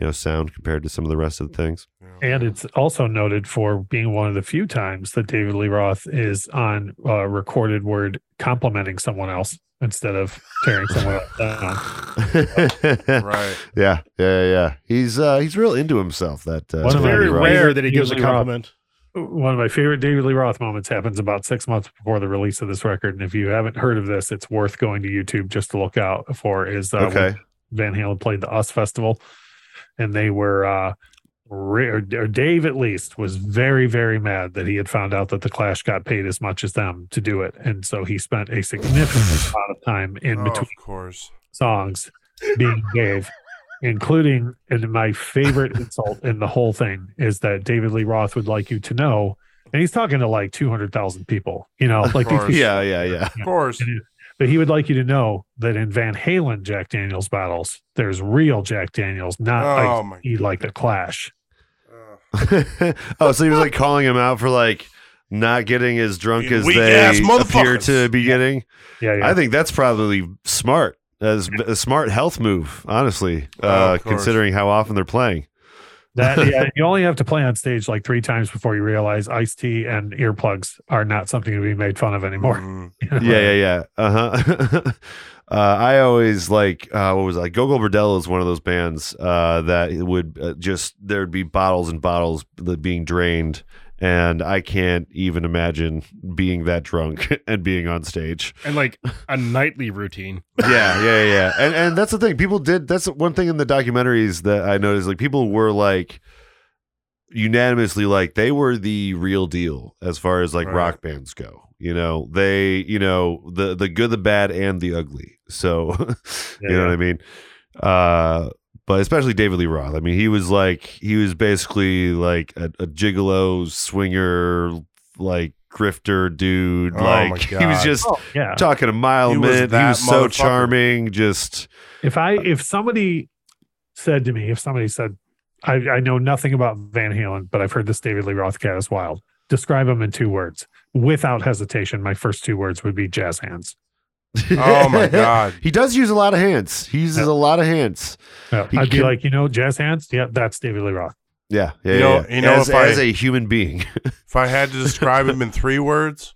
S2: you know sound compared to some of the rest of the things.
S6: And it's also noted for being one of the few times that david lee roth is on uh, recorded word complimenting someone else instead of tearing someone else down
S5: Right.
S2: Yeah, yeah, yeah, yeah. He's uh, he's real into himself. That uh,
S6: One
S3: It's
S6: of
S3: very rare that he gives a
S6: David Roth.
S3: compliment.
S6: one of my favorite David Lee Roth moments happens about six months before the release of this record. And if you haven't heard of this, it's worth going to YouTube just to look out for. Is uh,
S2: Okay.
S6: Van Halen played the US Festival, and they were uh, re- or, or Dave at least was very very mad that he had found out that the Clash got paid as much as them to do it, and so he spent a significant amount of time in
S5: Oh,
S6: between
S5: of course.
S6: songs being Dave, including and my favorite insult in the whole thing is that David Lee Roth would like you to know, and he's talking to like two hundred thousand people, you know, like these people-
S2: Yeah, yeah, yeah.
S5: Of course.
S6: But he would like you to know that in Van Halen Jack Daniels bottles, there's real Jack Daniels, not
S5: Oh,
S6: like
S5: my
S6: he like the Clash.
S2: Oh, so he was like calling him out for like not getting as drunk as
S5: weak
S2: they
S5: ass
S2: appear
S5: motherfuckers.
S2: to be getting.
S6: Yeah, yeah.
S2: I think that's probably smart. As a smart health move, honestly,
S5: Oh,
S2: uh,
S5: of
S2: considering how often they're playing.
S6: That yeah, you only have to play on stage like three times before you realize iced tea and earplugs are not something to be made fun of anymore.
S5: mhm.
S6: You know?
S2: Yeah, yeah, yeah. Uh huh. uh, I always like uh, what was it? like Gogol Bordello is one of those bands uh, that would uh, just there'd be bottles and bottles that being drained, and I can't even imagine being that drunk and being on stage.
S3: and like a nightly routine.
S2: yeah, yeah, yeah. And and that's the thing. People did. That's one thing in the documentaries that I noticed. Like people were like, unanimously like they were the real deal as far as like
S5: Right.
S2: rock bands go. You know, they, you know, the the good, the bad, and the ugly. So, you know what I mean? Uh, but especially David Lee Roth. I mean, he was like he was basically like a, a gigolo swinger, like grifter dude.
S5: Oh
S2: like
S5: my
S2: he was just
S6: Oh, yeah.
S2: talking a mile a
S5: He was
S2: minute. He was so charming. Just
S6: If I if somebody said to me, if somebody said, I, I know nothing about Van Halen, but I've heard this David Lee Roth cat is wild. Describe him in two words. Without hesitation, my first two words would be jazz hands.
S5: Oh my god.
S2: he does use a lot of hands. He uses
S6: Yeah.
S2: a lot of hands.
S6: Yeah, I'd be
S2: can-
S6: like, you know, jazz hands. Yeah, that's David Lee Roth.
S2: Yeah, yeah,
S5: You
S2: yeah,
S5: know-
S2: yeah.
S5: you know,
S2: as,
S5: if I-
S2: as a human being.
S5: If I had to describe him in three words,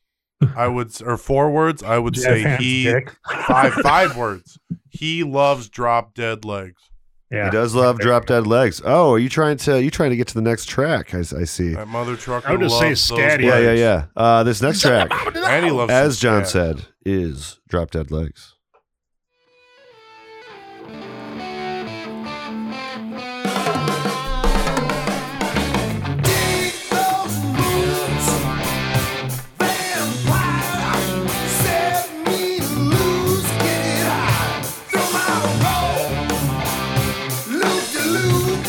S5: I would or four words, I would
S6: Jazz
S5: say
S6: hands,
S5: he
S6: dick.
S5: five five words. He loves drop dead legs.
S6: Yeah,
S2: He does love drop dead legs. Oh, are you trying to you trying to get to the next track? I, I see.
S5: That mother trucker
S3: I would just say
S5: loves those
S3: scatty.
S2: Yeah, yeah, yeah. Uh, this next track,
S5: And he loves
S2: as John
S5: scat.
S2: said, is drop dead legs.
S8: Dig those roots, vampire, set me loose, get it high, throw my rope, loop de loop,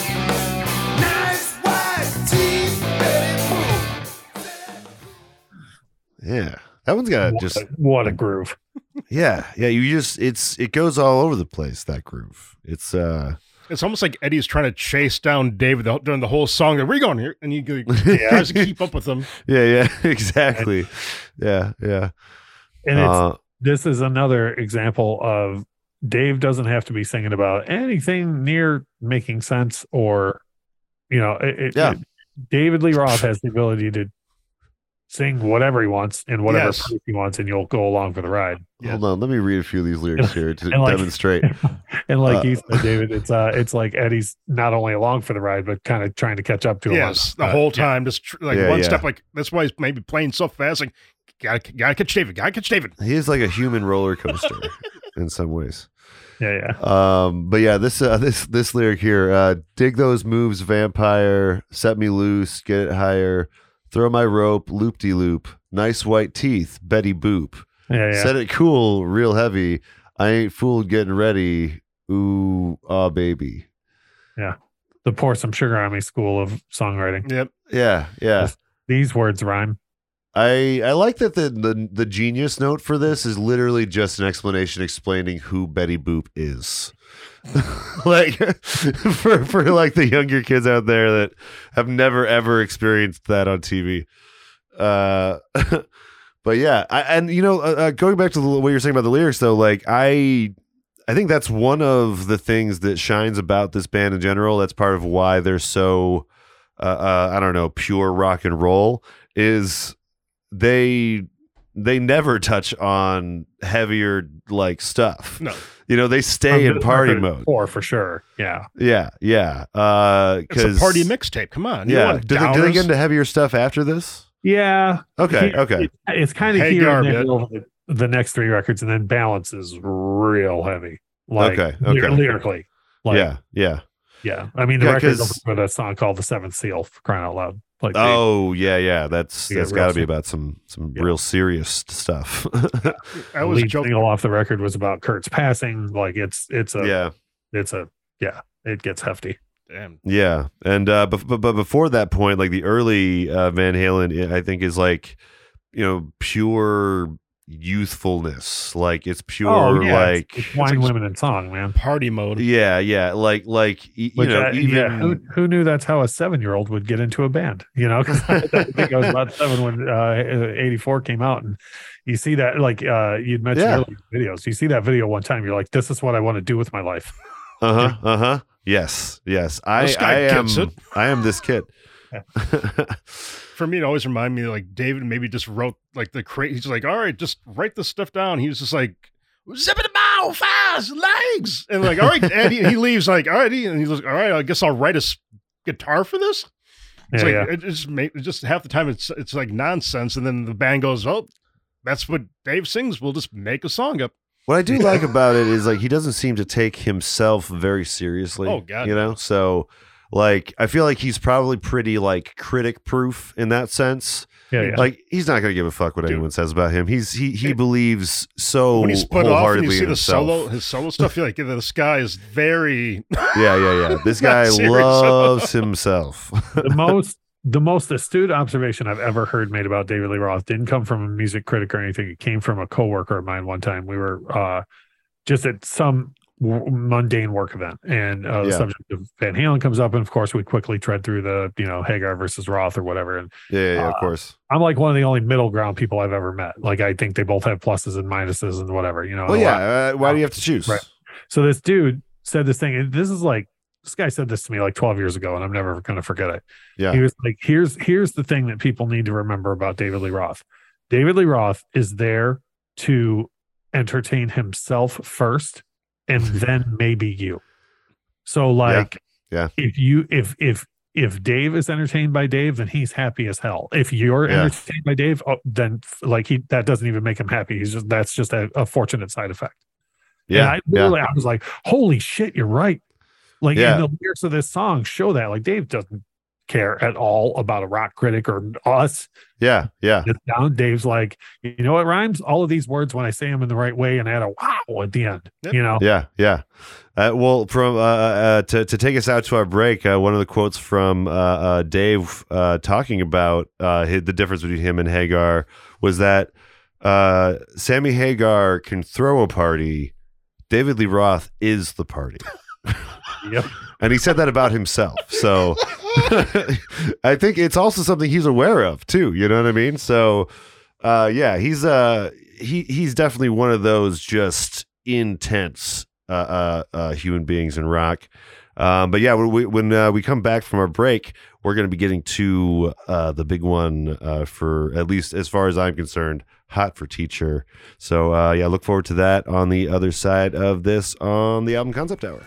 S8: nice white teeth, Betty Boop.
S2: Yeah, that one's got
S6: What,
S2: just
S6: a, what a groove.
S2: yeah, yeah. You just it's it goes all over the place. That groove. It's uh
S3: It's almost like Eddie's trying to chase down David the, during the whole song. Where you going here? And he go- tries to keep up with him.
S2: yeah, yeah, exactly. Yeah, yeah.
S6: And it's
S2: Uh,
S6: this is another example of Dave doesn't have to be singing about anything near making sense or, you know, it, it-
S2: Yeah.
S6: it- David Lee Roth has the ability to sing whatever he wants in whatever
S3: Yes.
S6: he wants, and you'll go along for the ride.
S2: Hold on, let me read a few of these lyrics here to
S6: And like-
S2: demonstrate.
S6: And like
S2: Uh,
S6: you said, David, it's uh, it's like Eddie's not only along for the ride, but kind of trying to catch up to him. on-
S3: Yes, the
S6: uh,
S3: whole
S6: yeah.
S3: time, just tr- like
S2: Yeah,
S3: one
S2: yeah.
S3: step. Like that's why he's maybe playing so fast. Like, gotta, gotta catch David. Gotta catch David.
S2: He is like a human roller coaster in some ways.
S6: Yeah, yeah.
S2: Um, but yeah, this uh, this this lyric here, uh, dig those moves, vampire, set me loose, get it higher, throw my rope, loop de loop, nice white teeth, Betty Boop,
S6: Yeah, yeah.
S2: set it cool, real heavy. I ain't fooled getting ready. Ooh, ah, baby. Yeah.
S6: The pour some sugar on me school of songwriting.
S3: Yep.
S2: Yeah, yeah.
S6: These words rhyme.
S2: I I like that the, the the genius note for this is literally just an explanation explaining who Betty Boop is. like for for like the younger kids out there that have never ever experienced that on TV. Uh but yeah, I, and you know, uh, uh, going back to the, what you're saying about the lyrics though, like I I think that's one of the things that shines about this band in general. That's part of why they're so uh, uh I don't know, pure rock and roll is they they never touch on heavier like stuff.
S3: No.
S2: You know, they stay in party mode.
S6: Four for sure. Yeah.
S2: Yeah, yeah. Uh
S3: It's a
S2: 'cause-
S3: party mixtape. Come on.
S2: Yeah.
S3: want
S2: Do they, do they get into heavier stuff after this?
S6: Yeah.
S2: Okay,
S6: He-
S2: okay.
S6: it- it's kind of
S3: Hagar
S6: here and
S3: bit.
S6: there over the, the next three records, and then balance is real heavy. Like
S2: Okay,
S6: ly-
S2: okay.
S6: lyrically. Like,
S2: yeah, yeah.
S6: yeah. I mean, the
S2: Yeah,
S6: record
S2: 'cause-
S6: with a song called "The Seventh Seal" for crying out loud. Like, they-
S2: Oh, yeah, yeah. That's that's got to be about some some
S6: Yeah.
S2: real serious stuff.
S3: I was
S6: lead
S3: joking.
S6: single off the record was about Kurt's passing. Like, it's it's a
S2: yeah.
S6: it's a yeah. It gets hefty.
S3: Damn.
S2: Yeah, and uh, but, but but before that point, like the early uh, Van Halen, I think is like you know pure youthfulness. Like it's pure
S6: oh yeah,
S2: like
S6: it's, it's wine,
S3: like-
S6: women, and song, man.
S3: Party mode.
S2: yeah, yeah, like like y- you
S6: Which,
S2: know
S6: uh,
S2: even
S6: yeah, who, who knew that's how a seven-year-old would get into a band? You know, because I think I was about seven when uh, '84 came out, and you see that, like uh, you'd mentioned
S2: Yeah.
S6: earlier videos. You see that video one time, you're like, "This is what I want to do with my life."
S2: uh huh uh huh yes yes I I am
S3: it.
S2: I am this kid.
S3: For me, it always reminded me like David maybe just wrote like the crazy. He's like, all right, just write this stuff down. He was just like, zip it about fast legs, and like, all right, Eddie. And he leaves like, all right, and he's like, all right, I guess I'll write a s- guitar for this. It's
S6: Yeah,
S3: like
S6: yeah.
S3: it just ma- it's just half the time it's it's like nonsense, and then the band goes, oh, that's what Dave sings. We'll just make a song up.
S2: What I do like about it is like he doesn't seem to take himself very seriously.
S3: Oh, God,
S2: you know. So like I feel like he's probably pretty like critic proof in that sense.
S6: Yeah, yeah.
S2: Like he's not gonna give a fuck what
S3: Dude.
S2: anyone says about him. He's he he
S3: It-
S2: believes so
S3: when he split off and you see the
S2: himself.
S3: solo, his solo stuff, you're like, this guy is very.
S2: Yeah, yeah, yeah. This guy
S3: serious.
S2: loves himself.
S6: the most the most astute observation I've ever heard made about David Lee Roth didn't come from a music critic or anything. It came from a coworker of mine one time. We were uh, just at some w- mundane work event, and uh, the
S2: Yeah.
S6: subject of Van Halen comes up, and of course we quickly tread through the you know Hagar versus Roth or whatever. And
S2: yeah, yeah, yeah, of
S6: Uh,
S2: course.
S6: I'm like one of the only middle ground people I've ever met. Like I think they both have pluses and minuses and whatever. You know.
S2: Well,
S6: and a lot-
S2: yeah. Uh, why do you have to choose?
S6: Right. So this dude said this thing, and this is like this guy said this to me like 12 years ago, and I'm never going to forget it.
S2: Yeah.
S6: He was like, "Here's here's the thing that people need to remember about David Lee Roth. David Lee Roth is there to entertain himself first, and then maybe you. So like,
S2: Yeah.
S6: if you if if if Dave is entertained by Dave, then he's happy as hell. If you're
S2: Yeah.
S6: entertained by Dave, oh, then like he that doesn't even make him happy. He's just that's just a, a fortunate side effect.
S2: Yeah,
S6: I
S2: yeah.
S6: I was like, holy shit, you're right. Like,
S2: Yeah.
S6: the lyrics of this song show that. Like, Dave doesn't care at all about a rock critic or us.
S2: Yeah, yeah.
S6: It's down. Dave's like, you know what rhymes? All of these words when I say them in the right way and add a wow at the end.
S3: Yep.
S6: You know?
S2: Yeah, yeah. Uh, well, from uh, uh, to to take us out to our break, uh, one of the quotes from uh, uh, Dave uh, talking about uh, hi- the difference between him and Hagar was that uh, Sammy Hagar can throw a party. David Lee Roth is the party.
S6: Yep.
S2: And he said that about himself. So I think it's also something he's aware of too. You know what I mean? So uh yeah, he's uh he he's definitely one of those just intense uh uh, uh human beings in rock. Um, but yeah, when we when uh, we come back from our break, we're going to be getting to the big one for at least as far as I'm concerned, hot for teacher. So yeah, look forward to that on the other side of this on the album concept hour.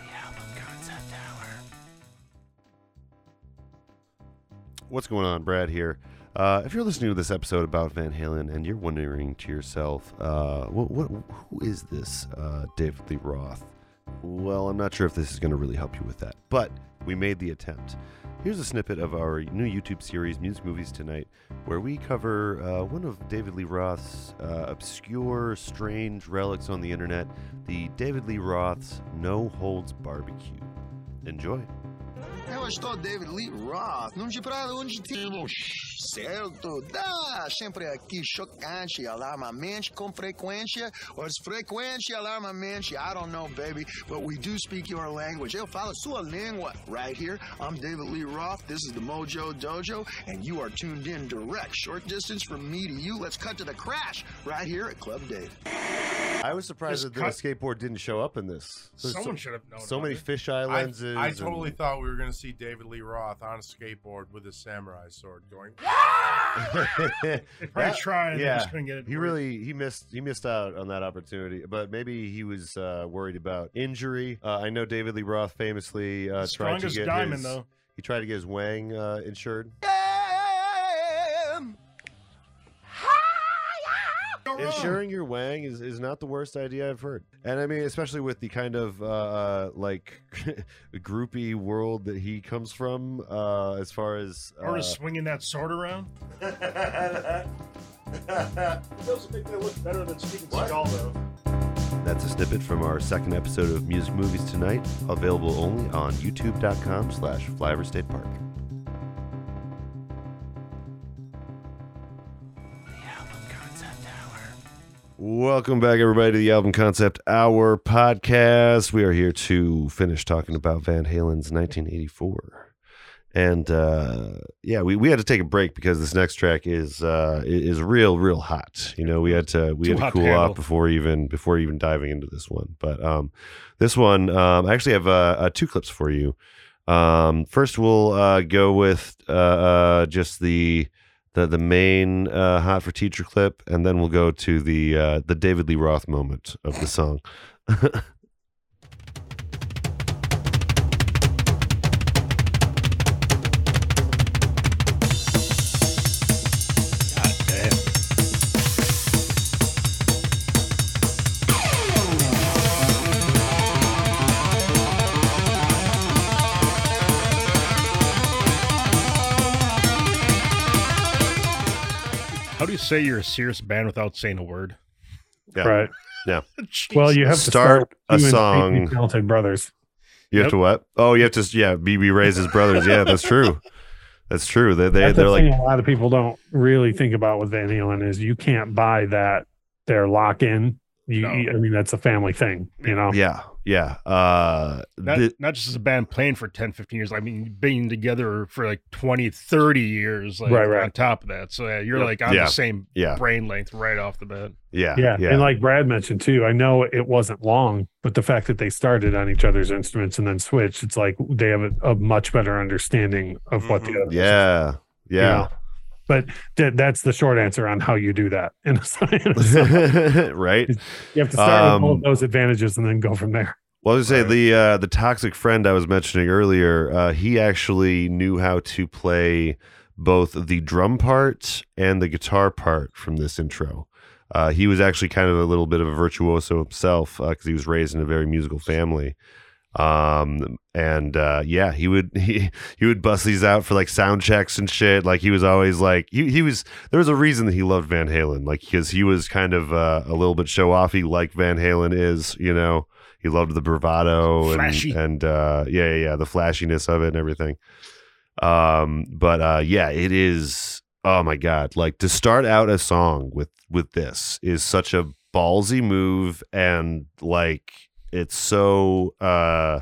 S2: What's going on, Brad here? Uh, if you're listening to this episode about Van Halen and you're wondering to yourself, uh, what, what, who is this uh, David Lee Roth? Well, I'm not sure if this is going to really help you with that, but we made the attempt. Here's a snippet of our new YouTube series, Music Movies Tonight, where we cover uh, one of David Lee Roth's uh, obscure, strange relics on the internet, the David Lee Roth's No Holds Barbecue. Enjoy.
S9: Eu estou David Lee Roth, num de pra onde temos certo, dá sempre aqui chocante, alarmamente, com frequência, ou frequente, alarmamente, I don't know baby, but we do speak your language, eu falo sua língua, right here, I'm David Lee Roth, this is the Mojo Dojo, and you are tuned in direct, short distance from me to you, let's cut to the crash, right here at Club Dave.
S2: I was surprised
S3: Just
S2: that
S3: cut-
S2: the skateboard didn't show up in this. There's
S3: Someone
S2: so,
S3: should have known.
S2: so many
S3: it.
S2: fisheye
S5: I,
S2: lenses.
S5: I
S2: and-
S5: totally thought we were going to see David Lee Roth on a skateboard with his samurai sword going.
S3: They probably
S2: That-
S3: tried. and they
S2: yeah,
S3: just couldn't get it.
S2: he
S3: work.
S2: really he missed he missed out on that opportunity, but maybe he was uh, worried about injury. Uh, I know David Lee Roth famously uh, tried to
S3: strongest
S2: get
S3: diamond
S2: his,
S3: though.
S2: He tried to get his wang uh, insured. Insuring your wang is, is not the worst idea I've heard, and I mean especially with the kind of uh, uh, like groupie world that he comes from, uh, as far as uh,
S3: Or is swinging that sword around. It doesn't make that look better than Steven Seagal though.
S2: That's a snippet from our second episode of Music Movies Tonight, available only on youtube.com slash flyover state park. Welcome back, everybody, to the Album Concept Hour podcast. We are here to finish talking about Van Halen's 1984. And uh, yeah, we, we had to take a break because this next track is uh, is real, real hot. You know, we had to we
S3: Too
S2: had to
S3: hot to
S2: cool off before even before even diving into this one. But um, this one, um, I actually have uh, uh, two clips for you. Um, first, we'll uh, go with uh, just the the the main uh, hot for teacher clip, and then we'll go to the uh, the David Lee Roth moment of the song.
S3: say you're a serious band without saying a word?
S2: Yeah.
S6: Right.
S3: Yeah.
S6: Well, you have to
S2: Start
S6: start,
S2: a song.
S6: Faintly Talented Brothers.
S2: You have
S3: Yep.
S2: to what? Oh, you have to. Yeah, BB raised his brothers. Yeah, that's true. That's true. They they
S6: That's
S2: they're
S6: the
S2: like
S6: thing a lot of people don't really think about with Van Halen is you can't buy that their lock in. You,
S3: No.
S6: I mean, that's a family thing, you know.
S2: yeah yeah. Uh,
S3: not,
S2: the-
S3: not just as a band playing for 10, 15 years. I mean, being together for like 20, 30 years, like
S6: Right, right.
S3: on top of that. So yeah, you're
S2: Yeah.
S3: like on
S2: Yeah.
S3: the same
S2: Yeah.
S3: brain length right off the bat.
S2: yeah
S6: Yeah.
S2: yeah
S6: And like Brad mentioned too, I know it wasn't long, but the fact that they started on each other's instruments and then switched, it's like they have a, a much better understanding of what the
S5: Mhm.
S6: other
S2: yeah
S6: you
S2: yeah.
S6: know? But that that's the short answer on how you do that. In a, in a song.
S2: right.
S6: you have to start with all
S2: Um,
S6: those advantages and then go from there.
S2: Well, I was say
S5: Right.
S2: the uh, the toxic friend I was mentioning earlier. Uh, he actually knew how to play both the drum part and the guitar part from this intro. Uh, he was actually kind of a little bit of a virtuoso himself because he was raised in a very musical family. Um, and uh, yeah, he would he he would bust these out for like sound checks and shit. Like he was always like he he was there was a reason that he loved Van Halen, like because he was kind of uh, a little bit show offy, like Van Halen is, you know. He loved the bravado and
S3: Flashy.
S2: and uh, yeah, yeah, yeah, the flashiness of it and everything. Um, but uh, yeah, it is. Oh my god! Like to start out a song with with this is such a ballsy move, and like it's so uh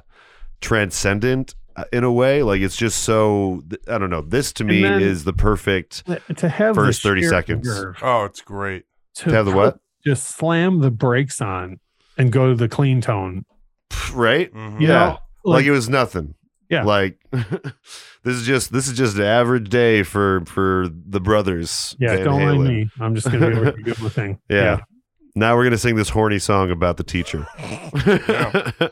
S2: transcendent uh, in a way. Like it's just so. I don't know. This to me
S6: then-
S2: is the perfect.
S6: To have the
S2: First 30 seconds.
S5: Oh, it's great.
S6: To
S2: To have the what?
S6: Just slam the brakes on and go to the clean tone.
S2: Right?
S5: Mhm.
S2: Yeah.
S6: know,
S2: like,
S6: like,
S2: it was nothing.
S6: Yeah.
S2: Like this is just this is just an average day for for the brothers.
S6: yeah,
S2: Van
S6: don't mind me. I'm just gonna be able to do the thing.
S2: Yeah. Now we're gonna sing this horny song about the teacher.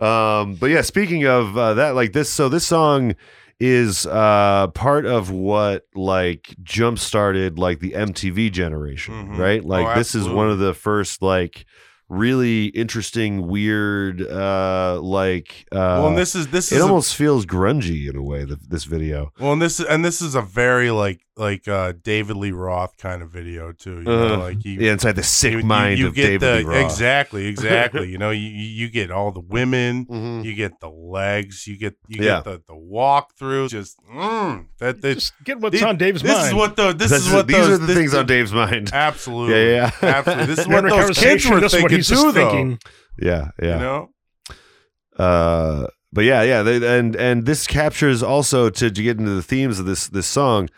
S2: um, but yeah, speaking of uh, that, like this, so this song is uh part of what like jump started like the MTV generation,
S5: Mhm.
S2: right? Like
S5: Oh,
S2: this is one of the first like really interesting, weird, uh like uh
S5: well, and this is this
S2: it
S5: is a-
S2: almost feels grungy in a way. The, this video,
S5: well, and this and this is a very like like uh David Lee Roth kind of video too. You know,
S2: Uh,
S5: like he,
S2: yeah, inside the sick
S5: you, you-
S2: mind
S5: you
S2: of
S5: get
S2: David
S5: the
S2: Lee Roth.
S5: exactly exactly. you know, you you you get all the women.
S2: Mhm.
S5: You get the legs. You get you
S2: Yeah.
S5: get the the walk through. Just mm, that that
S3: Just get what's
S5: These-
S3: on Dave's
S5: this
S3: mind.
S5: This is what the this
S2: This
S5: is what
S2: these
S5: those,
S2: are the
S5: this-
S2: things on Dave's mind.
S5: Absolutely,
S2: Yeah, yeah.
S5: absolutely. This is what those kids were
S3: this is what
S5: thinking
S3: he's
S5: too,
S3: just
S5: though.
S3: thinking.
S2: Yeah, yeah.
S5: You know,
S2: uh but yeah yeah they, and and this captures also to, to get into the themes of this this song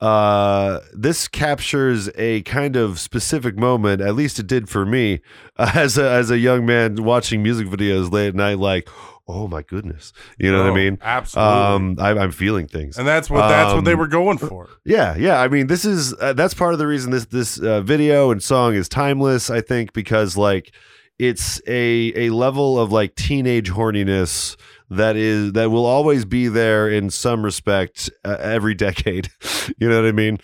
S2: uh this captures a kind of specific moment at least it did for me as a as a young man watching music videos late at night like oh my goodness you know what
S5: Oh,
S2: i mean
S5: Absolutely.
S2: um I, i'm feeling things
S5: and that's what that's what they
S2: um,
S5: were going for.
S2: yeah, yeah. I mean, this is uh, that's part of the reason this this uh, video and song is timeless. I think because like it's a a level of like teenage horniness that is that will always be there in some respect uh, every decade. you know what I mean?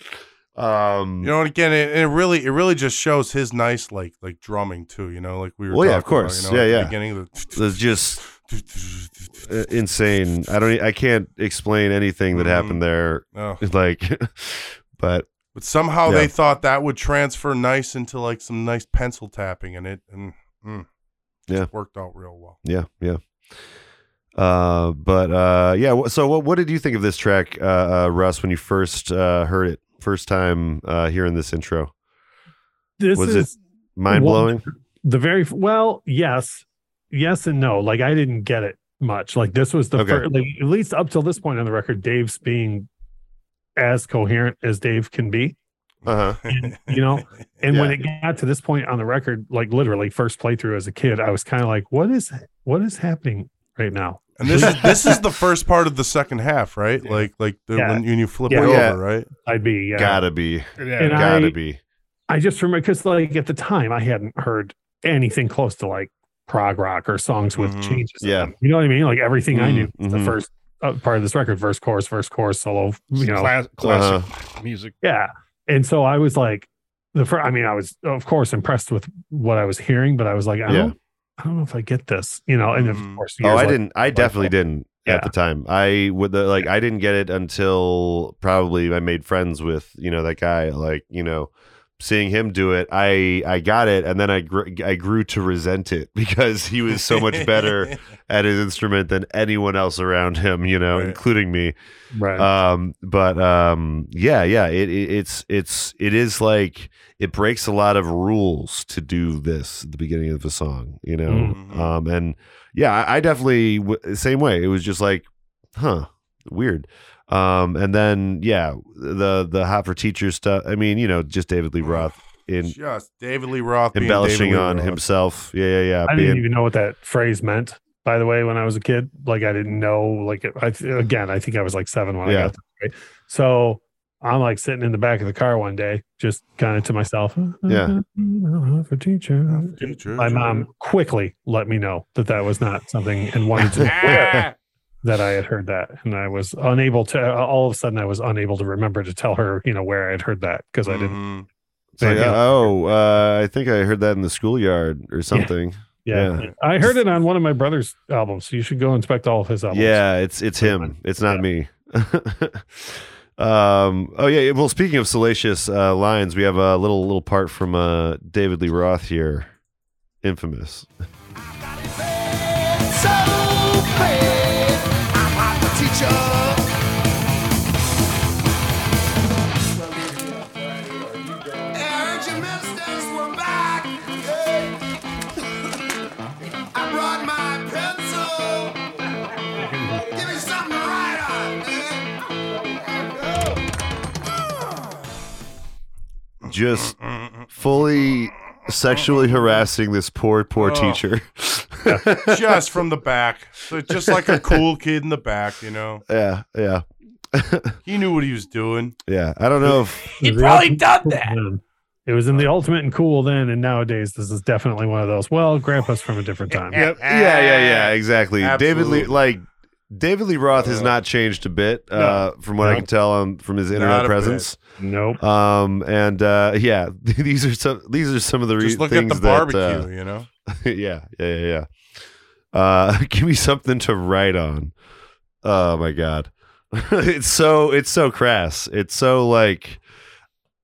S2: Um,
S5: You know, and again, it, it really it really just shows his nice like like drumming too. You know, like we were.
S2: Well, yeah, of
S5: talking about,
S2: course.
S5: you know,
S2: Yeah, yeah.
S5: Beginning
S2: it's just uh, insane. I don't. I can't explain anything that
S5: Mhm.
S2: happened there.
S5: Oh.
S2: Like, but
S5: But somehow
S2: Yeah.
S5: they thought that would transfer nice into like some nice pencil tapping, and it and mm,
S2: Yeah.
S5: just worked out real well.
S2: Yeah, yeah. Uh, but uh, yeah. So, what what did you think of this track, uh, uh, Russ, when you first uh, heard it, first time uh, hearing this intro?
S6: This
S2: Was it
S6: is
S2: Mind blowing.
S6: the very well, yes, yes and no. Like I didn't get it much. Like this was the
S2: Okay.
S6: first, like at least up till this point on the record, Dave's being as coherent as Dave can be.
S2: Uh huh.
S6: And, you know, And when it got to this point on the record, like literally first playthrough as a kid, I was kind of like, "What is what is happening right now?"
S5: And this is this is the first part of the second half, right? Like like the,
S6: Yeah.
S5: when, when you flip
S6: Yeah.
S5: it
S2: Yeah.
S5: over, right?
S6: I'd be yeah.
S2: Gotta be.
S3: Yeah.
S6: And
S2: Gotta be.
S6: I just remember because like at the time I hadn't heard anything close to like prog rock or songs with
S5: Mhm.
S6: changes. in
S2: Yeah.
S6: them. you know what I mean. Like everything I
S2: Mhm,
S6: knew was the
S2: mhm.
S6: first uh, part of this record, verse chorus, verse chorus, solo. You know,
S3: Cla- classic music.
S6: yeah. And so I was like, the first. I mean, I was of course impressed with what I was hearing, but I was like, I
S2: Yeah.
S6: don't, I don't know if I get this. You know, and of
S5: Mhm.
S6: course,
S2: Oh, I
S6: later,
S2: didn't. I definitely didn't.
S6: Yeah.
S2: at the time. I would the, like I didn't get it until probably I made friends with you know that guy. Like you know, seeing him do it, I I got it, and then I gr- I grew to resent it because he was so much better at his instrument than anyone else around him. You know,
S5: Right.
S2: including me.
S6: Right.
S2: Um, but um, yeah, yeah, it, it it's it's it is like it breaks a lot of rules to do this at the beginning of a song, you know.
S5: Mhm.
S2: Um, and yeah, I, I definitely w- same way. It was just like, huh, weird. Um, and then yeah, the the hot for teachers stuff. I mean, you know, just David Lee Roth in
S5: Just David Lee Roth being
S2: embellishing
S5: David Lee
S2: on
S5: Roth.
S2: himself. Yeah, yeah, yeah.
S6: I
S2: being-
S6: didn't even know what that phrase meant. By the way, when I was a kid, like I didn't know. Like I again, I think I was like seven when I
S2: Yeah.
S6: got this. Right? So I'm like sitting in the back of the car one day, just kind of to myself.
S2: Uh, uh, yeah.
S6: Uh, for teacher.
S5: Teacher,
S6: My mom quickly let me know that that was not something, and wanted to know where that I had heard that, and I was unable to. All of a sudden, I was unable to remember to tell her, you know, where I had heard that because I didn't.
S5: Mhm.
S2: it's like,
S6: Yeah.
S2: oh, uh, I think I heard that in the schoolyard or something.
S6: Yeah.
S2: Yeah.
S6: I heard it on one of my brother's albums. So you should go inspect all of his albums.
S2: Yeah, it's it's him. It's not me. um. Oh yeah. Well, speaking of salacious uh, lines, we have a little little part from uh, David Lee Roth here, infamous. Just fully sexually harassing this poor poor
S5: Oh.
S2: teacher.
S5: just from the back, so just like a cool kid in the back, you know.
S2: yeah, yeah,
S5: He knew what he was doing.
S2: yeah. I don't know if
S6: He probably done that. It was in the ultimate and cool then, and nowadays this is definitely one of those. Well, Grandpa's from a different time.
S3: Yep.
S2: yeah, yeah, yeah, exactly. David Lee, like David Lee Roth has
S5: Uh,
S2: not changed a bit, uh, from what I can tell um, from his internet
S5: a
S2: presence.
S6: Nope.
S2: Um, and uh, yeah, these are some these are some of the re-
S5: Just look at
S2: things
S5: the
S2: that,
S5: barbecue,
S2: uh,
S5: you know.
S2: yeah, yeah, yeah, yeah. Uh, give me something to write on. Oh my god, it's so it's so crass. It's so like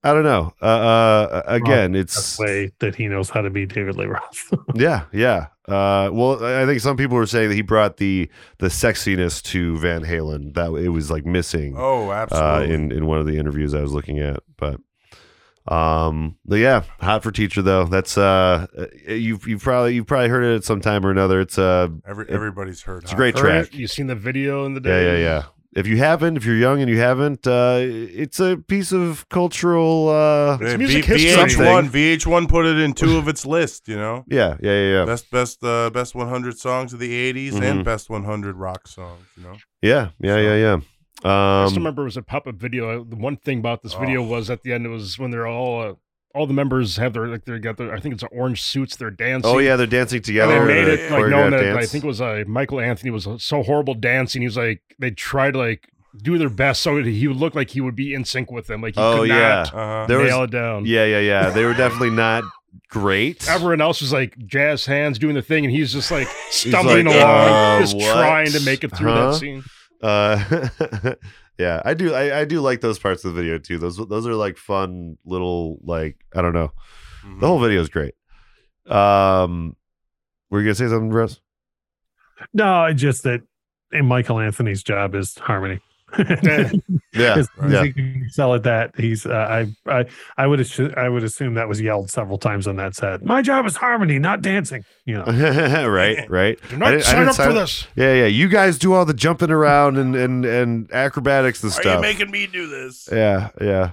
S2: I don't know. Uh, uh again,
S6: That's
S2: it's
S6: the way that he knows how to be David Lee Roth.
S2: yeah, yeah. Uh, well, I I think some people were saying that he brought the the sexiness to Van Halen that it was like missing
S5: Oh,
S2: uh,
S5: absolutely.
S2: in in one of the interviews I was looking at. But um, but yeah, hot for teacher though. That's uh, you've you've probably you've probably heard it at some time or another. It's uh,
S5: Every, everybody's heard.
S2: it's a great track.
S3: it? You seen the video in the day?
S2: yeah, yeah. If you haven't, if you're young and you haven't, uh, it's a piece of cultural. Uh,
S5: Hey,
S3: music
S5: V-
S3: history.
S5: VH1, VH1 put it in two of its list. You know,
S2: yeah, yeah, yeah, yeah.
S5: best best uh, best 100 songs of the 80s
S2: Mhm.
S5: and best 100 rock songs. You know,
S2: Yeah, yeah, yeah, yeah.
S3: I just
S2: Um,
S3: remember it was a pop-up video. The one thing about this video
S5: Oh.
S3: was at the end it was when they're all uh, all the members have their like they got their I think it's orange suits. They're dancing.
S2: oh yeah, they're dancing
S3: And
S2: together.
S3: they made it like known
S2: choreographed
S3: that I think it was uh, Michael Anthony was so horrible dancing. He was like they tried to like do their best so he would look like he would be in sync with them. Like he
S2: Oh
S3: could
S2: yeah,
S3: not
S5: uh-huh.
S2: there was
S3: nail it down.
S2: yeah, yeah, yeah. They were definitely not great.
S3: Everyone else was like jazz hands doing the thing, and he's just like stumbling
S2: like,
S3: along,
S2: uh,
S3: just
S2: what?
S3: trying to make it through
S2: Huh?
S3: that scene.
S2: Uh, yeah, I do. I, I do like those parts of the video too. Those those are like fun little like I don't know.
S5: Mhm.
S2: The whole video is great. Um, were you gonna say something, Russ?
S6: no, it's just that and Michael Anthony's job is harmony.
S2: Yeah,
S6: as long as
S2: yeah.
S6: he can sell it that. He's uh, I I I would assu- I would assume that was yelled several times on that set. My job is harmony, not dancing. You know.
S2: right, right.
S3: Do
S2: I
S3: not
S2: didn't- I
S3: sign
S2: didn't
S3: up for
S2: sign-
S3: this.
S2: Yeah, yeah. You guys do all the jumping around and and and acrobatics and
S5: Are
S2: stuff.
S5: you making me do this?
S2: Yeah, yeah.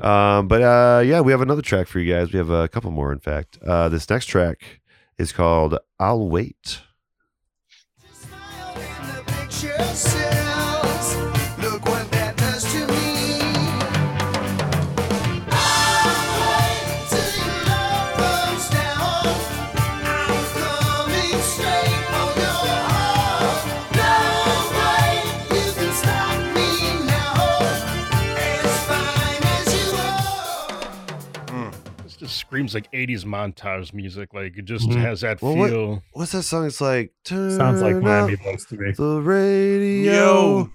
S2: Um, but uh, yeah, we have another track for you guys. We have a couple more, in fact. Uh, this next track is called "I'll Wait."
S3: Screams like '80s montage music. Like it just
S6: Mhm.
S3: has that
S2: Well, what-
S3: feel.
S2: What's that song? It's like
S6: Sounds like Miami Vice to me.
S2: The radio.
S5: Yo,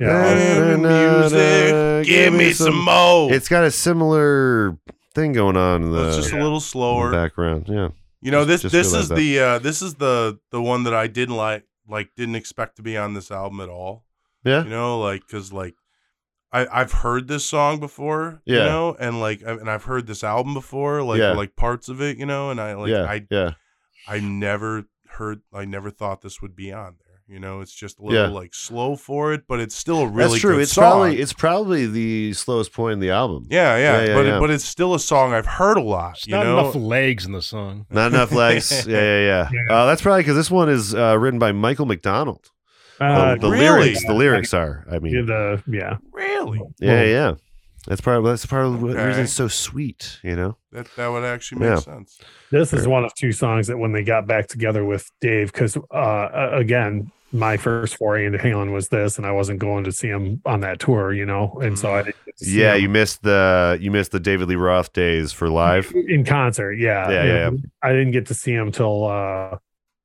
S6: Yeah.
S5: music, give me some more.
S2: It's got a similar thing going on in the,
S5: It's just a little slower.
S2: background. Yeah.
S5: You know this this is the uh this is the the one that I didn't like like didn't expect to be on this album at all.
S2: Yeah.
S5: You know, like cuz like I I've heard this song before, you know, and like and I've heard this album before, like
S2: Yeah.
S5: like parts of it, you know, and I like
S2: yeah.
S5: I
S2: yeah.
S5: I never heard I never thought this would be on there. You know, it's just a little
S2: Yeah.
S5: like slow for it, but it's still a really
S2: That's true.
S5: good
S2: It's
S5: song.
S2: probably it's probably the slowest point in the album.
S5: yeah, yeah,
S2: Yeah, yeah,
S5: but
S2: yeah.
S5: It, but it's still a song I've heard a lot,
S3: It's
S5: you
S3: not
S5: know.
S3: enough legs in the song.
S2: Not enough legs. yeah, yeah, yeah.
S6: Yeah.
S2: Uh, that's probably because this one is uh, written by Michael McDonald.
S6: Uh,
S2: the the
S5: really?
S2: lyrics, the lyrics are. I mean,
S6: yeah, the yeah.
S5: really?
S2: yeah, yeah. That's part. Of, that's part of the reason it's so sweet. You know.
S5: That that would actually make
S2: Yeah.
S5: sense.
S6: This is one of two songs that when they got back together with Dave, because uh, again, my first foray into Halen was this, and I wasn't going to see him on that tour, you know, and so I didn't get to see
S2: Yeah,
S6: him
S2: you missed the you missed the David Lee Roth days for live.
S6: in concert. Yeah,
S2: Yeah,
S6: You
S2: yeah,
S6: I didn't get to see him till uh,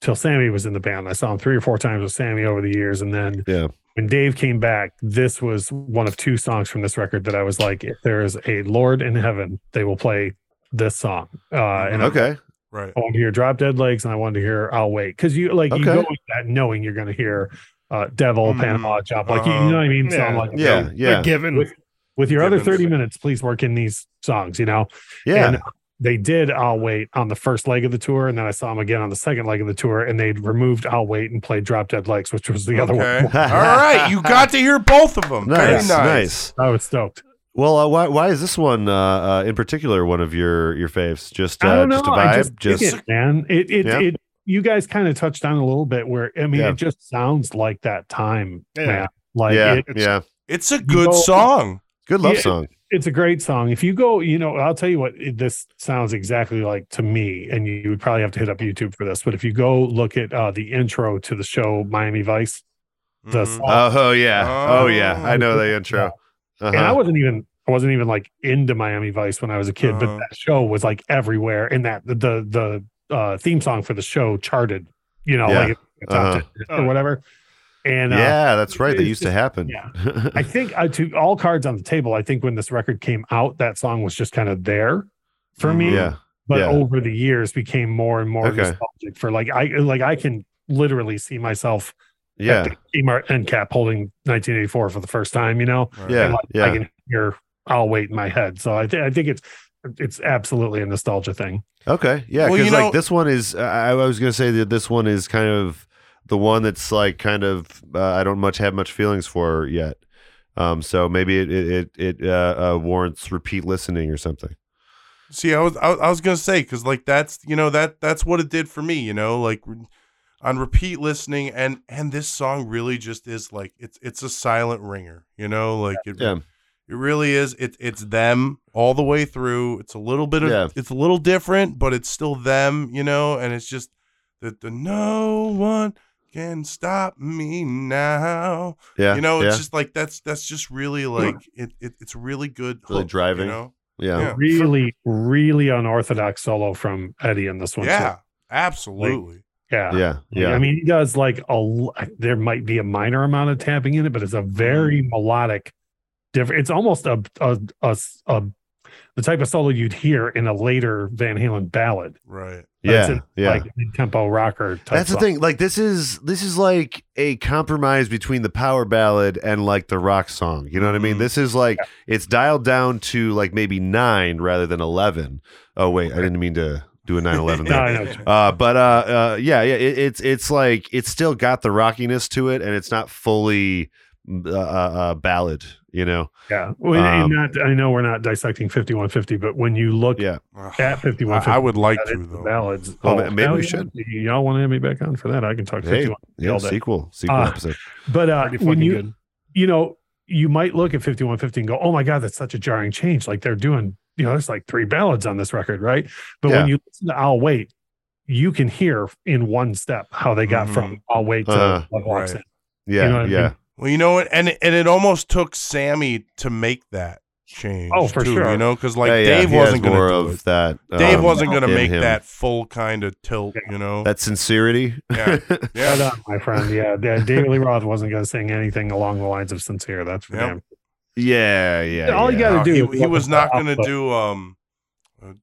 S6: till Sammy was in the band. I saw him three or four times with Sammy over the years, and then
S2: Yeah.
S6: when Dave came back, this was one of two songs from this record that I was like, if there is a Lord in heaven, they will play this song. Uh, and I-
S2: Okay.
S5: Right.
S6: I wanted to hear Drop Dead Legs, and I wanted to hear I'll Wait because you like you
S2: Okay.
S6: go with that knowing you're going to hear uh, Devil,
S5: Mhm.
S6: Panama Chop, like you, you
S5: Uh-huh.
S6: know what I mean. So I'm like,
S2: Yeah.
S6: okay,
S2: Yeah.
S3: They're given.
S6: With, with your other 30 minutes, please work in these songs. You know,
S2: Yeah.
S6: And they did I'll Wait on the first leg of the tour, and then I saw them again on the second leg of the tour, and they'd removed I'll Wait and played Drop Dead Legs, which was the other
S5: Okay.
S6: one.
S5: All right, you got to hear both of them. Very
S2: nice,
S5: nice.
S2: nice.
S6: I was stoked.
S2: Well, uh, why why is this one uh, uh, in particular one of your your faves? Just uh,
S6: I don't know.
S2: just a
S6: I
S2: vibe.
S6: just,
S2: Just,
S6: it, man. It it,
S2: Yeah.
S6: it you guys kind of touched on a little bit where I mean
S2: Yeah.
S6: it just sounds like that time,
S3: Yeah.
S6: man. Like
S2: yeah,
S6: it,
S2: yeah.
S5: It's a good
S6: go-
S5: song.
S2: Good love
S6: Yeah.
S2: song.
S6: it's a great song. If you go, you know, I'll tell you what it, this sounds exactly like to me, and you would probably have to hit up YouTube for this. But if you go look at uh, the intro to the show Miami Vice, the
S5: Mhm.
S6: song,
S2: Oh, oh yeah. Oh,
S5: Oh.
S2: yeah. I know the intro.
S6: and I
S2: Uh-huh.
S6: wasn't even I wasn't even like into Miami Vice when I was a kid,
S5: Uh-huh.
S6: but that show was like everywhere, and that the the the uh, theme song for the show charted, you know,
S2: Yeah.
S6: like the top
S2: Uh-huh.
S6: or whatever. And uh,
S2: yeah, that's right. That
S6: it's
S2: used to happen.
S6: yeah. I think uh, to all cards on the table, I think when this record came out, that song was just kind of there for me.
S2: Mm, yeah.
S6: But
S2: yeah.
S6: over the years, became more and more
S2: Okay.
S6: nostalgic for like I like I can literally see myself
S2: Yeah.
S6: at the Kmart end cap holding 1984 for the first time. You know,
S5: Right.
S2: Yeah.
S6: like,
S2: yeah.
S6: I can hear I'll wait in my head. So I, th- I think it's it's absolutely a nostalgia thing.
S2: Okay, yeah,
S5: Well,
S2: because
S5: you know-
S2: like this one is, I, I was gonna say that this one is kind of the one that's like kind of uh, I don't much have much feelings for yet. Um, so maybe it it it, it uh, uh, warrants repeat listening or something.
S5: See, I was I, I was gonna say because like that's you know that that's what it did for me. You know, like on repeat listening, and and this song really just is like it's it's a silent ringer. You know, like it
S2: Yeah,
S5: it really is. It it's them all the way through. It's a little bit of
S2: Yeah.
S5: it's a little different, but it's still them. You know, and it's just that the no one can stop me now.
S2: yeah,
S5: you know,
S2: yeah,
S5: it's just like that's that's just really like it, it it's really good.
S2: Really
S5: hook,
S2: driving.
S5: You know?
S2: yeah,
S5: yeah.
S6: Really, really unorthodox solo from Eddie in this one. too.
S5: Yeah, absolutely.
S6: yeah,
S2: yeah, yeah.
S6: I mean, he does like a. l- There might be a minor amount of tapping in it, but it's a very
S2: Mm.
S6: melodic. Different. It's almost a a, a a the type of solo you'd hear in a later Van Halen ballad.
S5: Right.
S6: But it's
S2: yeah,
S6: in,
S2: yeah.
S6: like tempo rocker. Type
S2: That's the
S6: song.
S2: thing. Like this is this is like a compromise between the power ballad and like the rock song. You know what I mean?
S5: Mhm.
S2: This is like it's dialed down to like maybe nine rather than eleven. Oh wait, I didn't mean to do a 9-11
S6: No,
S2: there. Uh, but uh, uh, yeah, yeah, it, it's it's like it's still got the rockiness to it, and it's not fully uh, uh, uh, ballad. You know?
S6: Yeah. Well,
S2: Um,
S6: not, I know we're not dissecting 5150, but when you look
S2: Yeah.
S6: At 5150,
S5: I, I would like to
S6: the
S5: though.
S6: ballads.
S2: Well, ma- maybe we should.
S6: Y'all want to have me back on for that? I can talk
S2: Hey,
S6: 51.
S2: yeah, sequel, sequel
S6: Uh,
S2: episode.
S6: But uh, when you,
S3: good.
S6: you know, you might look at 5150 and go, oh my God, that's such a jarring change. Like they're doing, you know, there's like three ballads on this record, right? But
S2: Yeah.
S6: when you listen to I'll Wait, you can hear in one step how they got
S5: Mhm.
S6: from I'll Wait to
S2: Uh,
S6: Walks
S5: right.
S6: In.
S2: Yeah,
S6: know what I
S2: yeah,
S6: mean?
S5: Well, you know what, and and it almost took Sammy to make that. change.
S6: Oh, for
S5: too,
S6: sure.
S5: You know, because like
S2: Yeah, yeah,
S5: Dave
S2: he has
S5: wasn't going
S2: more
S5: to do
S2: of
S5: it.
S2: that.
S5: Dave
S2: um,
S5: wasn't going to make
S2: him.
S5: that full kind of tilt. You know.
S2: that sincerity.
S5: Yeah.
S6: Right
S5: yeah.
S6: on, my friend. Yeah, yeah, David Lee Roth wasn't going to sing anything along the lines of sincere. That's for
S5: Yep.
S6: damn.
S2: yeah, yeah.
S6: All you gotta
S5: No,
S6: do
S5: he, he was not going to do um.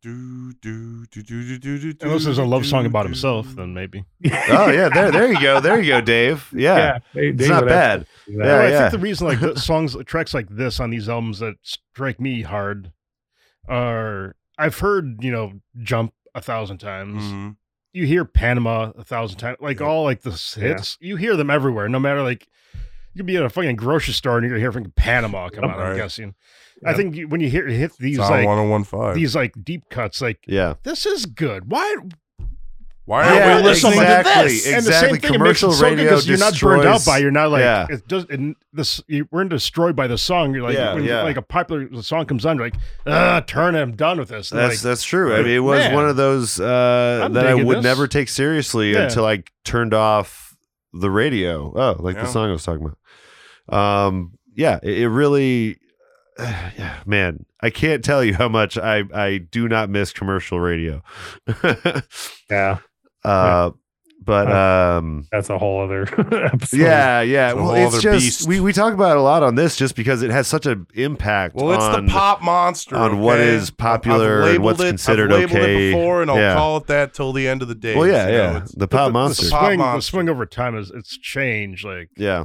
S5: Do do do do do do do.
S3: Unless there's a love song about himself, then maybe.
S2: Oh yeah, there, there you go, there you go, Dave. Yeah,
S6: they-
S2: it's not bad.
S6: do.
S2: Yeah,
S3: I think the reason like the songs, tracks like this on these albums that strike me hard are I've heard you know "Jump" a thousand times.
S5: Mhm.
S3: You hear Panama a thousand times. Like
S5: Yeah.
S3: all like the hits, you hear them everywhere. No matter like you could be at a fucking grocery store and you're gonna hear fucking Panama come out. I'm guessing. I think you- when you hear hit these
S5: It's on
S3: like
S5: 1015.
S3: these like deep cuts, like
S2: yeah.
S3: this is good. Why?
S5: Why
S3: Yeah,
S5: are
S3: well,
S5: we listening
S3: something
S5: to
S2: exactly,
S5: this?
S3: And the
S2: exactly.
S3: same thing,
S2: Commercial
S3: it makes it so good
S2: radio
S3: 'cause you're not burned out
S2: destroys-
S3: by. You're not like
S2: yeah.
S3: it does. And this you we're destroyed by the song. You're like
S2: Yeah,
S3: when
S2: yeah.
S3: like a popular song comes on, you're like ah, turn it. I'm done with this. And
S2: That's
S3: like,
S2: that's true. I mean, it was
S3: man,
S2: one of those uh,
S3: I'm
S2: that I
S3: digging
S2: would
S3: this.
S2: never take seriously
S3: Yeah.
S2: until I turned off the radio. Oh, like
S5: Yeah.
S2: the song I was talking about. Um, yeah, it, it really, yeah, man, I can't tell you how much I I do not miss commercial radio.
S6: Yeah,
S2: uh, but um.
S6: that's a whole other episode.
S2: Yeah, yeah.
S5: It's
S2: Well, it's just
S5: beast.
S2: we, we talk about it a lot on this just because it has such an impact.
S5: Well, it's
S2: on,
S5: the pop monster
S2: on what
S5: okay?
S2: is popular
S5: I've
S2: and what's
S5: it-
S2: considered
S5: I've
S2: okay.
S5: it before, and I'll
S2: Yeah.
S5: call it that till the end of the day.
S2: Well, yeah,
S5: you know,
S2: yeah. The pop
S3: the,
S2: monster.
S3: The
S5: Pop
S3: swing, the swing over time is it's changed like
S2: Yeah,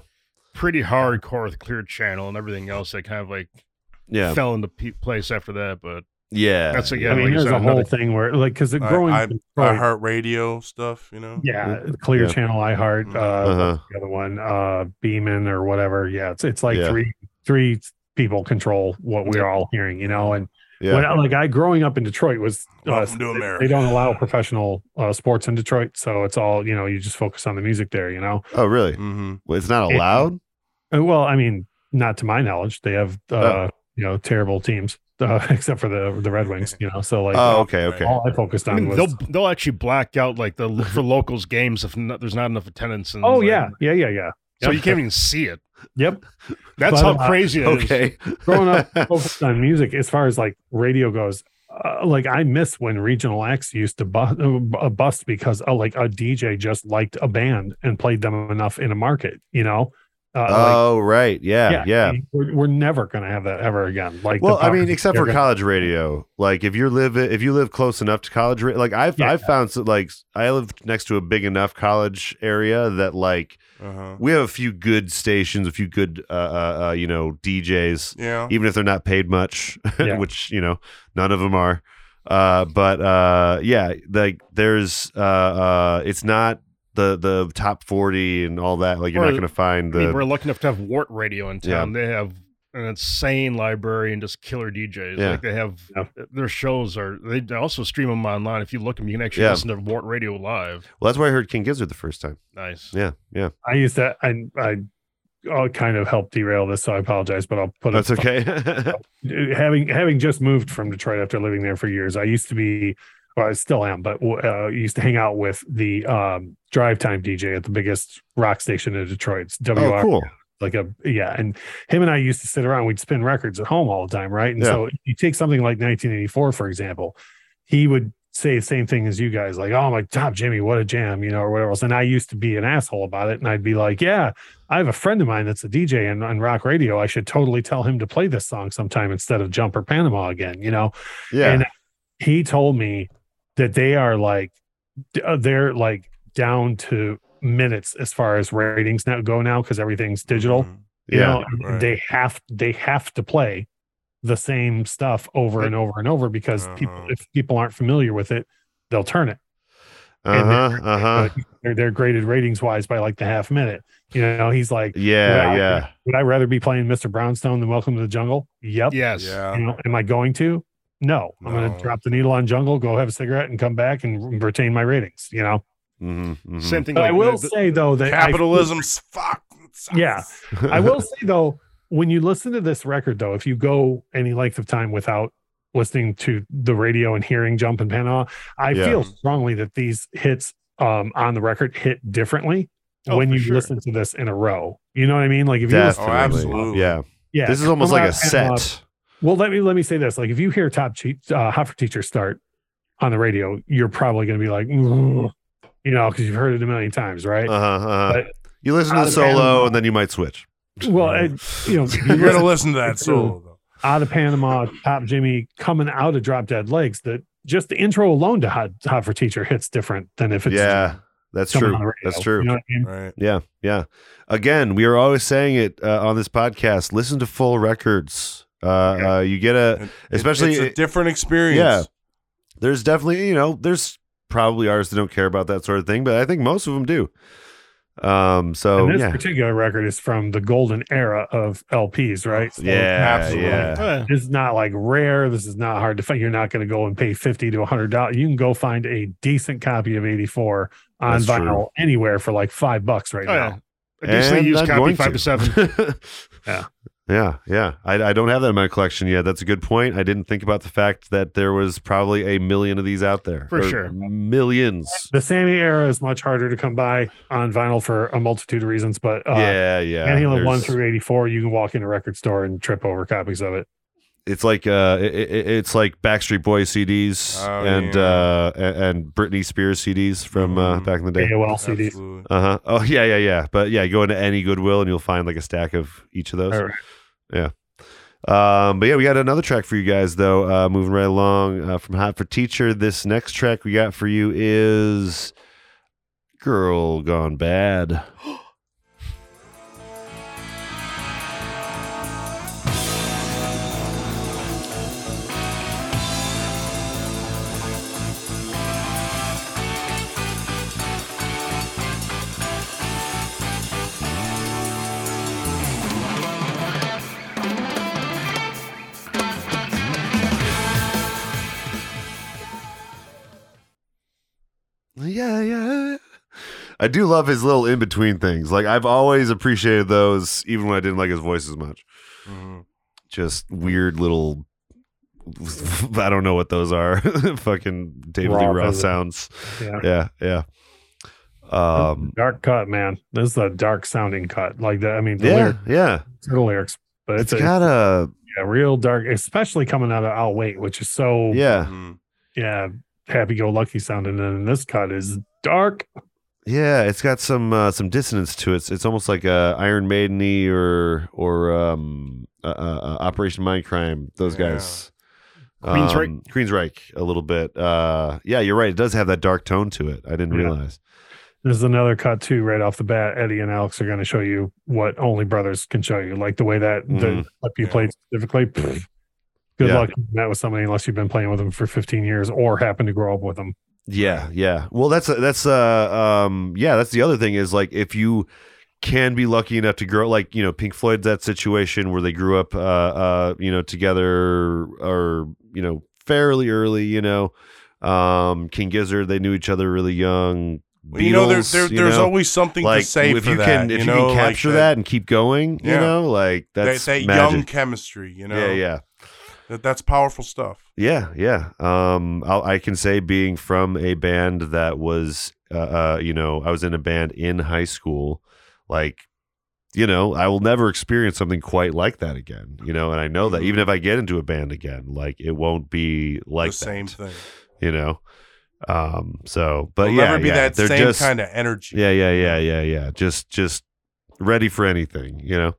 S3: pretty hardcore with Clear Channel and everything else. That kind of like
S2: yeah,
S3: fell into pe- place after that. But
S2: yeah.
S3: that's again.
S6: I mean,
S3: like
S6: there's
S3: said,
S6: a whole
S3: another-
S6: thing where, like, because
S5: I,
S6: growing
S5: I,
S6: up
S5: I heart radio stuff, you know.
S6: yeah, Clear
S2: Yeah.
S6: Channel, iHeart, uh,
S2: Uh-huh.
S6: the other one, uh, Beeman or whatever. Yeah, it's it's like
S2: Yeah.
S6: three three people control what we're all hearing, you know. And
S2: yeah.
S6: when I, like I growing up in Detroit was uh,
S5: to
S6: they-
S5: America.
S6: They don't allow professional uh, sports in Detroit, so it's all you know. You just focus on the music there, you know.
S2: oh, really?
S5: Mm-hmm.
S2: Well, it's not allowed.
S6: Uh, Well, I mean, not to my knowledge, they have uh,
S2: Oh.
S6: You know terrible teams, uh, except for the the Red Wings, you know. So like,
S2: Oh, okay, okay.
S6: all I focused
S3: I
S6: on
S3: mean,
S6: was.
S3: they'll they'll actually black out like the for locals games if not, there's not enough attendance. And,
S6: oh
S3: like,
S6: yeah, yeah, yeah, yeah.
S3: so
S6: Yep.
S3: you can't even see it.
S6: Yep.
S3: That's
S6: But,
S3: how
S6: uh,
S3: crazy it is.
S2: Okay.
S6: growing up focused on music as far as like radio goes uh, like i miss when regional acts used to bust, uh, bust because uh, like a dj just liked a band and played them enough in a market you know uh, like,
S2: oh, right. Yeah, yeah.
S6: I mean, we're, we're never gonna have that ever again like
S2: Well, I mean, except
S6: they're
S2: for
S6: gonna-
S2: college radio. Like, if you live if you live close enough to college, ra- like I've
S6: Yeah.
S2: I've found so, like I live next to a big enough college area that like
S5: Uh-huh.
S2: we have a few good stations, a few good uh, uh, uh you know DJs,
S5: Yeah.
S2: even if they're not paid much,
S6: Yeah.
S2: which you know none of them are. Uh, but uh, yeah, like there's uh, uh, it's not the the top forty and all that. Like you're
S3: Or-
S2: not going to find
S3: I mean,
S2: the
S3: we're lucky enough to have WORT Radio in
S2: Yeah.
S3: town. They have an insane library and just killer DJs.
S2: Yeah.
S3: Like they have
S6: Yeah.
S3: their shows are they also stream them online. If you look them, you can actually
S2: Yeah.
S3: listen to WORT Radio live.
S2: well. That's why I heard King Gizzard the first time.
S3: Nice.
S2: Yeah, yeah,
S6: i used to i i I'll kind of help derail this, so I apologize, but I'll put
S2: that's
S6: it.
S2: okay.
S6: having having just moved from Detroit after living there for years, I used to be, well, I still am, but uh, used to hang out with the um, drive time DJ at the biggest rock station in Detroit. It's WR,
S2: oh, cool.
S6: like a yeah. And him and I used to sit around. We'd spin records at home all the time, right? And
S2: Yeah.
S6: so you take something like 1984, for example, he would say the same thing as you guys, like, "Oh my top Jimmy, what a jam," you know, or whatever else. And I used to be an asshole about it, and I'd be like, "Yeah, I have a friend of mine that's a DJ and on rock radio. I should totally tell him to play this song sometime instead of Jumper Panama again, you know."
S2: Yeah.
S6: And he told me that they are like uh, they're like down to minutes as far as ratings now go now because everything's digital.
S5: Mhm.
S6: You
S2: Yeah.
S6: know,
S5: Right.
S6: they have they have to play the same stuff over and over and over because
S5: Uh-huh.
S6: if people aren't familiar with it, they'll turn it.
S2: Uh-huh,
S6: they're-
S2: Uh huh.
S6: They're, they're graded ratings wise by like the half minute. You know, he's like,
S2: Yeah.
S6: "Would I-
S2: Yeah.
S6: Would I rather be playing Mr. Brownstone than Welcome to the Jungle? Yep.
S3: Yes.
S5: Yeah.
S6: You know, am I going to? No. I'm going to drop the needle on Jungle, go have a cigarette, and come back and retain my ratings. You know.
S2: Mm-hmm,
S3: Same thing.
S6: But
S3: like
S6: I will
S3: the-
S6: say though that I-
S5: Capitalism's fuck.
S6: Yeah. I will say though, when you listen to this record, though, if you go any length of time without listening to the radio and hearing Jump and Panama, I
S2: Yeah.
S6: feel strongly that these hits um, on the record hit differently
S3: Oh,
S6: when you
S3: sure.
S6: listen to this in a row. You know what I mean? Like if you listen,
S5: Oh,
S2: Definitely.
S5: absolutely.
S2: Yeah.
S6: yeah,
S2: This is almost like a
S6: Panama-
S2: set.
S6: Well, let me let me say this: like, if you hear Top che- uh, Hot for Teacher start on the radio, you're probably going to be like, you know, because you've heard it a million times, right?
S2: Uh huh. Uh-huh.
S6: But
S2: You listen to the solo,
S6: Panama-
S2: and then you might switch.
S6: well, and, you know,
S5: You're gonna listen to that solo though.
S6: out of Panama, Top Jimmy coming out of Drop Dead Legs. That just the intro alone to Hot, Hot for Teacher hits different than if it's
S2: Yeah, that's true.
S6: on the radio.
S2: That's true.
S6: You know what I mean?
S5: Right.
S2: Yeah, yeah. Again, we are always saying it uh, on this podcast. Listen to full records. Uh,
S6: Yeah.
S2: uh, you get a,
S5: It- it-
S2: especially
S5: it's a different experience.
S2: Yeah. there's definitely, you know, there's probably artists that don't care about that sort of thing, but I think most of them do. Um, so
S6: and this
S2: yeah,
S6: particular record is from the golden era of LPs, right? So
S2: yeah,
S5: absolutely.
S2: yeah.
S6: This is not like rare. This is not hard to find. You're not going to go and pay fifty to hundred dollars. You can go find a decent copy of '84 on
S2: That's true.
S6: vinyl anywhere for like five bucks right
S3: Oh,
S6: now.
S3: yeah. A decently used copy,
S2: going
S3: five to seven.
S6: Yeah.
S2: Yeah, yeah. I, I don't have that in my collection yet. That's a good point. I didn't think about the fact that there was probably a million of these out there.
S3: For sure.
S2: Millions.
S6: The Sammy era is much harder to come by on vinyl for a multitude of reasons, but uh,
S2: yeah, yeah.
S6: Van Halen one through eighty four, you can walk in a record store and trip over copies of it.
S2: it's like uh it, it- it's like Backstreet Boys CDs
S5: Oh,
S2: and
S5: yeah.
S2: uh and, and Britney Spears CDs from uh,
S5: Mhm.
S2: back in the day.
S6: AOL CDs.
S2: Uh huh. Oh yeah, yeah, yeah. But yeah, go into any Goodwill and you'll find like a stack of each of those.
S6: Right.
S2: Um, but yeah, we got another track for you guys though. Uh, moving right along uh, from Hot for Teacher. This next track we got for you is "Girl Gone Bad." Yeah, yeah. I do love his little in between things. Like I've always appreciated those, even when I didn't like his voice as much.
S5: Mhm.
S2: Just weird little. I don't know what those are. Fucking David Lee Roth sounds.
S6: Yeah.
S2: Yeah, yeah. Um,
S6: dark cut, man. This is a dark sounding cut. Like that. I mean, the
S2: yeah,
S6: lyrics,
S2: yeah.
S6: the lyrics, but
S2: It's
S6: it's, a,
S2: got a
S6: yeah, real dark, especially coming out of I'll Wait, which is so
S2: yeah,
S6: yeah, happy go lucky sounding. And this cut is dark.
S2: yeah. It's got some uh, some dissonance to it. It's, it's almost like a Iron Maiden or or um, uh, uh, Operation Mindcrime. Those
S5: Yeah.
S2: guys.
S3: Queensryche?
S2: Um, Queensryche, a little bit. Uh, yeah, you're right. It does have that dark tone to it. I didn't
S6: Yeah.
S2: realize.
S6: There's another cut too, right off the bat. Eddie and Alex are going to show you what only brothers can show you, like the way that the
S2: Mhm.
S6: clip you
S5: Yeah.
S6: played specifically. pfft, Good
S2: Yeah.
S6: luck doing that with somebody unless you've been playing with them for 15 years or happen to grow up with them.
S2: Yeah, yeah. Well, that's that's uh um yeah, that's the other thing is like if you can be lucky enough to grow like you know Pink Floyd's that situation where they grew up uh uh you know together or you know fairly early you know um King Gizzard they knew each other really young
S5: Well, you know, there, there,
S2: you
S5: there's
S2: know?
S5: always something
S2: like
S5: to say
S2: if
S5: for
S2: you
S5: that.
S2: can if you,
S5: know,
S2: can
S5: like
S2: capture that, and keep going you know like
S5: that,
S2: that's
S5: that
S2: magic.
S5: young chemistry. You know,
S2: yeah yeah
S5: That, that's powerful stuff.
S2: Yeah, yeah. Um, I'll, I can say being from a band that was, uh, uh, you know, I was in a band in high school, like, you know, I will never experience something quite like that again. You know, and I know that even if I get into a band again, like it won't be like
S5: the same thing.
S2: You know, um. So, but
S5: It'll
S2: yeah,
S5: never be
S2: yeah,
S5: that
S2: they're
S5: same
S2: just,
S5: kind of energy.
S2: Yeah, yeah, yeah, yeah, yeah. Just, just ready for anything. You know.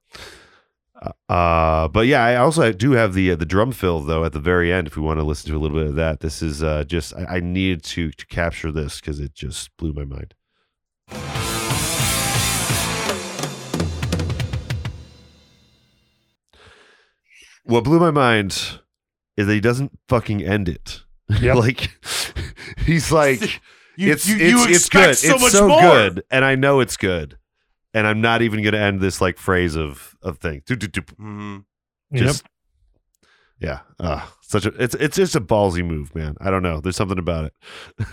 S2: Uh, but yeah, I also do have the uh, the drum fill though at the very end. If we want to listen to a little bit of that, this is uh, just I, I needed to to capture this because it just blew my mind. What blew my mind is that he doesn't fucking end it.
S6: Yep.
S2: like he's like
S5: You,
S2: it's
S5: you,
S2: it's,
S5: you
S2: it's good.
S5: so
S2: it's
S5: much
S2: so
S5: more.
S2: good, and I know it's good, and I'm not even going to end this like phrase of of thing. Do, do, do.
S5: Mhm.
S2: Just yeah, uh, such a it's it's just a ballsy move, man. I don't know. There's something about it.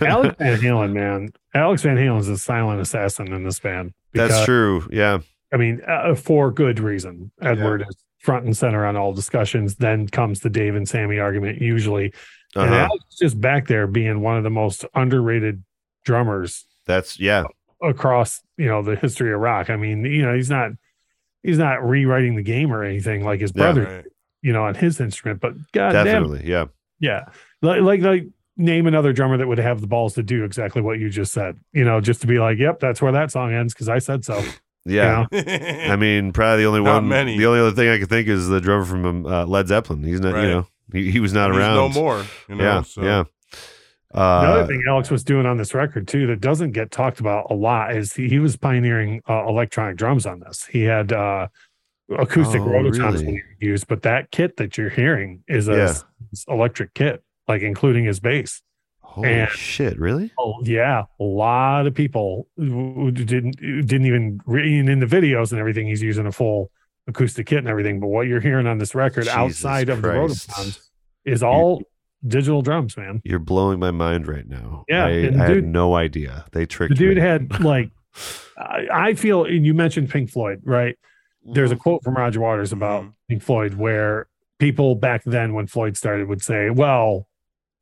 S6: Alex Van Halen, man. Alex Van Halen is a silent assassin in this band.
S2: That's true. Yeah,
S6: I mean, uh, for good reason. Edward is front and center on all discussions. Then comes the Dave and Sammy argument, usually. And
S2: uh-huh.
S6: Alex is just back there being one of the most underrated drummers
S2: that's yeah,
S6: across, you know, the history of rock. I mean, you know, he's not he's not rewriting the game or anything like his
S2: Yeah.
S6: brother.
S5: Right.
S6: you know, on his instrument. But god damn,
S2: yeah.
S6: yeah, like, like like name another drummer that would have the balls to do exactly what you just said. You know, just to be like, yep, that's where that song ends because I said so.
S2: Yeah.
S6: You
S2: I mean, probably the only
S5: Not
S2: one.
S5: many.
S2: The only other thing I could think is the drummer from um, uh, Led Zeppelin. He's not,
S5: Right.
S2: you know, he, he was not
S5: He's
S2: around.
S5: no more. You know,
S2: yeah,
S5: so.
S2: yeah.
S6: The
S2: Uh,
S6: other thing Alex was doing on this record too that doesn't get talked about a lot is he, he was pioneering uh, electronic drums on this. He had uh, acoustic
S2: Oh,
S6: rototoms
S2: really?
S6: used, but that kit that you're hearing is a
S2: Yeah.
S6: electric kit, like including his bass.
S2: holy
S6: and-
S2: shit! Really?
S6: Oh yeah, a lot of people didn't didn't even read in the videos and everything. He's using a full acoustic kit and everything. But what you're hearing on this record,
S2: Jesus
S6: outside of the rototoms, is all digital drums, man.
S2: You're blowing my mind right now.
S6: Yeah,
S2: I, I
S6: dude-
S2: had no idea. They tricked
S6: The dude
S2: me.
S6: had like, I, I feel, and you mentioned Pink Floyd, right? There's
S2: Mm-hmm.
S6: a quote from Roger Waters about
S5: Mhm.
S6: Pink Floyd where people back then, when Floyd started, would say, "Well,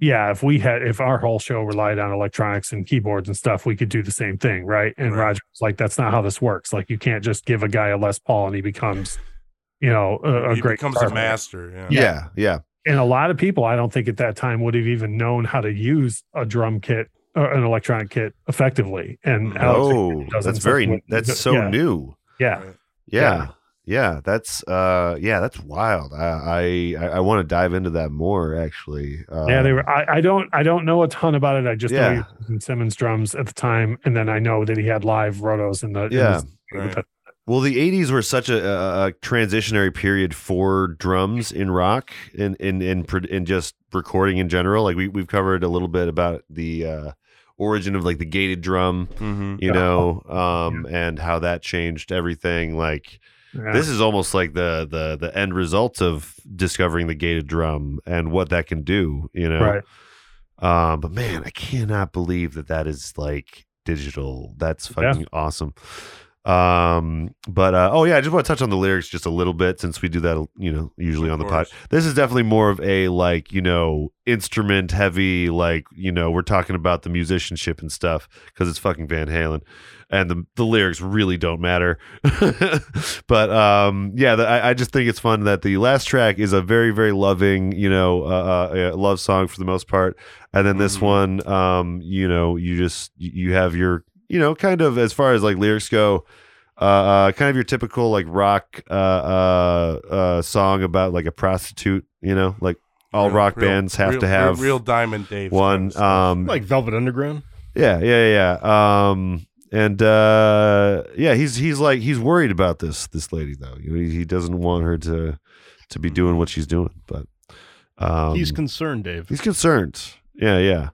S6: yeah, if we had, if our whole show relied on electronics and keyboards and stuff, we could do the same thing, right?" And
S5: Right.
S6: Roger was like, "That's not how this works. Like, you can't just give a guy a Les Paul and he becomes, you know, a, a
S5: he
S6: great
S5: becomes
S6: guitar
S5: a master. Yeah.
S2: yeah, yeah.
S6: And a lot of people i don't think at that time would have even known how to use a drum kit or an electronic kit effectively and
S2: Oh,
S6: does
S2: that's very.
S6: way-
S2: That's so
S6: yeah,
S2: new.
S6: yeah
S5: Right.
S2: Yeah. Yeah, that's uh yeah, that's wild. I I, I want to dive into that more actually. Uh,
S6: yeah they were I, I don't i don't know a ton about it i just know
S2: Yeah.
S6: he was using simmons drums at the time and then i know that he had live rotos in the in
S2: Yeah,
S6: the-
S5: right.
S2: Well, the '80s were such a, a, transitionary period for drums in rock and in in in just recording in general. Like we we've covered a little bit about the uh, origin of like the gated drum,
S5: Mhm.
S2: you know, um, and how that changed everything. Like
S6: yeah.
S2: this is almost like the the the end result of discovering the gated drum and what that can do, you know.
S6: right
S2: Um, but man, I cannot believe that that is like digital. That's
S6: Yeah.
S2: fucking awesome. Um, but uh, oh yeah, I just want to touch on the lyrics just a little bit since we do that, you know, usually
S5: Of
S2: on the pod. This is definitely more of a like, you know, instrument heavy, like, you know, we're talking about the musicianship and stuff because it's fucking Van Halen. And the, the lyrics really don't matter. but um, yeah, the, I, I just think it's fun that the last track is a very, very loving, you know, uh, uh, love song for the most part. And then this
S5: Mhm.
S2: one, um, you know, you just, you have your, you know, kind of as far as like lyrics go, uh, uh kind of your typical like rock uh uh uh song about like a prostitute you know like all
S5: Real-
S2: rock
S5: real-
S2: bands have
S5: real-
S2: to have
S5: real, real Diamond Dave
S2: one
S5: kind of stuff.
S2: um
S3: like Velvet Underground.
S2: yeah yeah yeah um and uh yeah he's he's like he's worried about this this lady though you know he, he doesn't want her to to be doing what she's doing but um
S3: He's concerned, Dave.
S2: He's concerned. Yeah, yeah.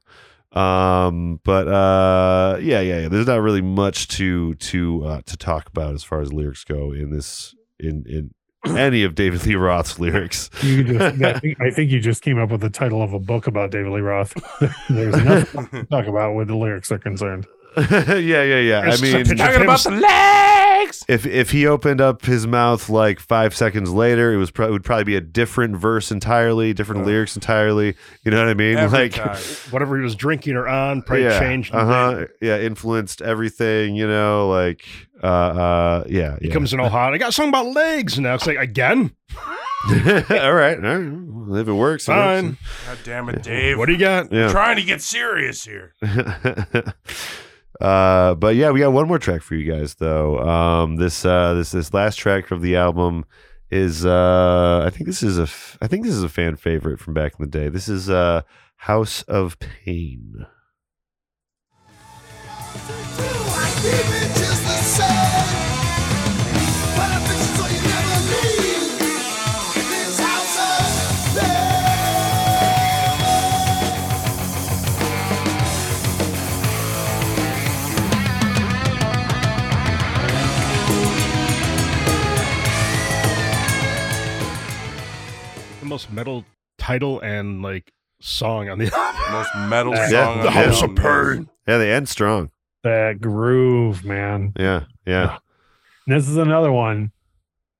S2: Um, but uh, yeah, yeah, yeah. There's not really much to to uh, to talk about as far as lyrics go in this in in any of David Lee Roth's lyrics.
S6: you just, I, think, I think you just came up with the title of a book about david lee roth there's nothing to talk about where the lyrics are concerned
S2: yeah, yeah, yeah. I mean,
S5: Talking about the legs.
S2: if if he opened up his mouth like five seconds later, it was pro- it would probably be a different verse entirely, different lyrics entirely. You know what I mean?
S5: Every
S2: like,
S5: time.
S3: Whatever he was drinking or on probably
S2: yeah,
S3: changed.
S2: Uh huh. Yeah, influenced everything. You know, like, uh, uh, yeah.
S3: He
S2: yeah.
S3: comes in all hot. I got a song about legs. Now it's like again.
S2: all right, all right. If it works, it works.
S3: Fine.
S5: God damn it, Dave.
S3: What do you got?
S2: Yeah.
S5: Trying to get serious here.
S2: Uh, but yeah, we got one more track for you guys though. Um, this uh, this this last track of the album is uh, I think this is a f- I think this is a fan favorite from back in the day. This is uh, House of Pain.
S3: Most metal title and like song on the album.
S5: Most metal
S6: Yeah.
S5: song.
S3: The
S5: on
S3: House of
S5: album.
S3: Pain.
S2: Yeah, they end strong.
S6: that groove man
S2: Yeah, yeah.
S6: And this is another one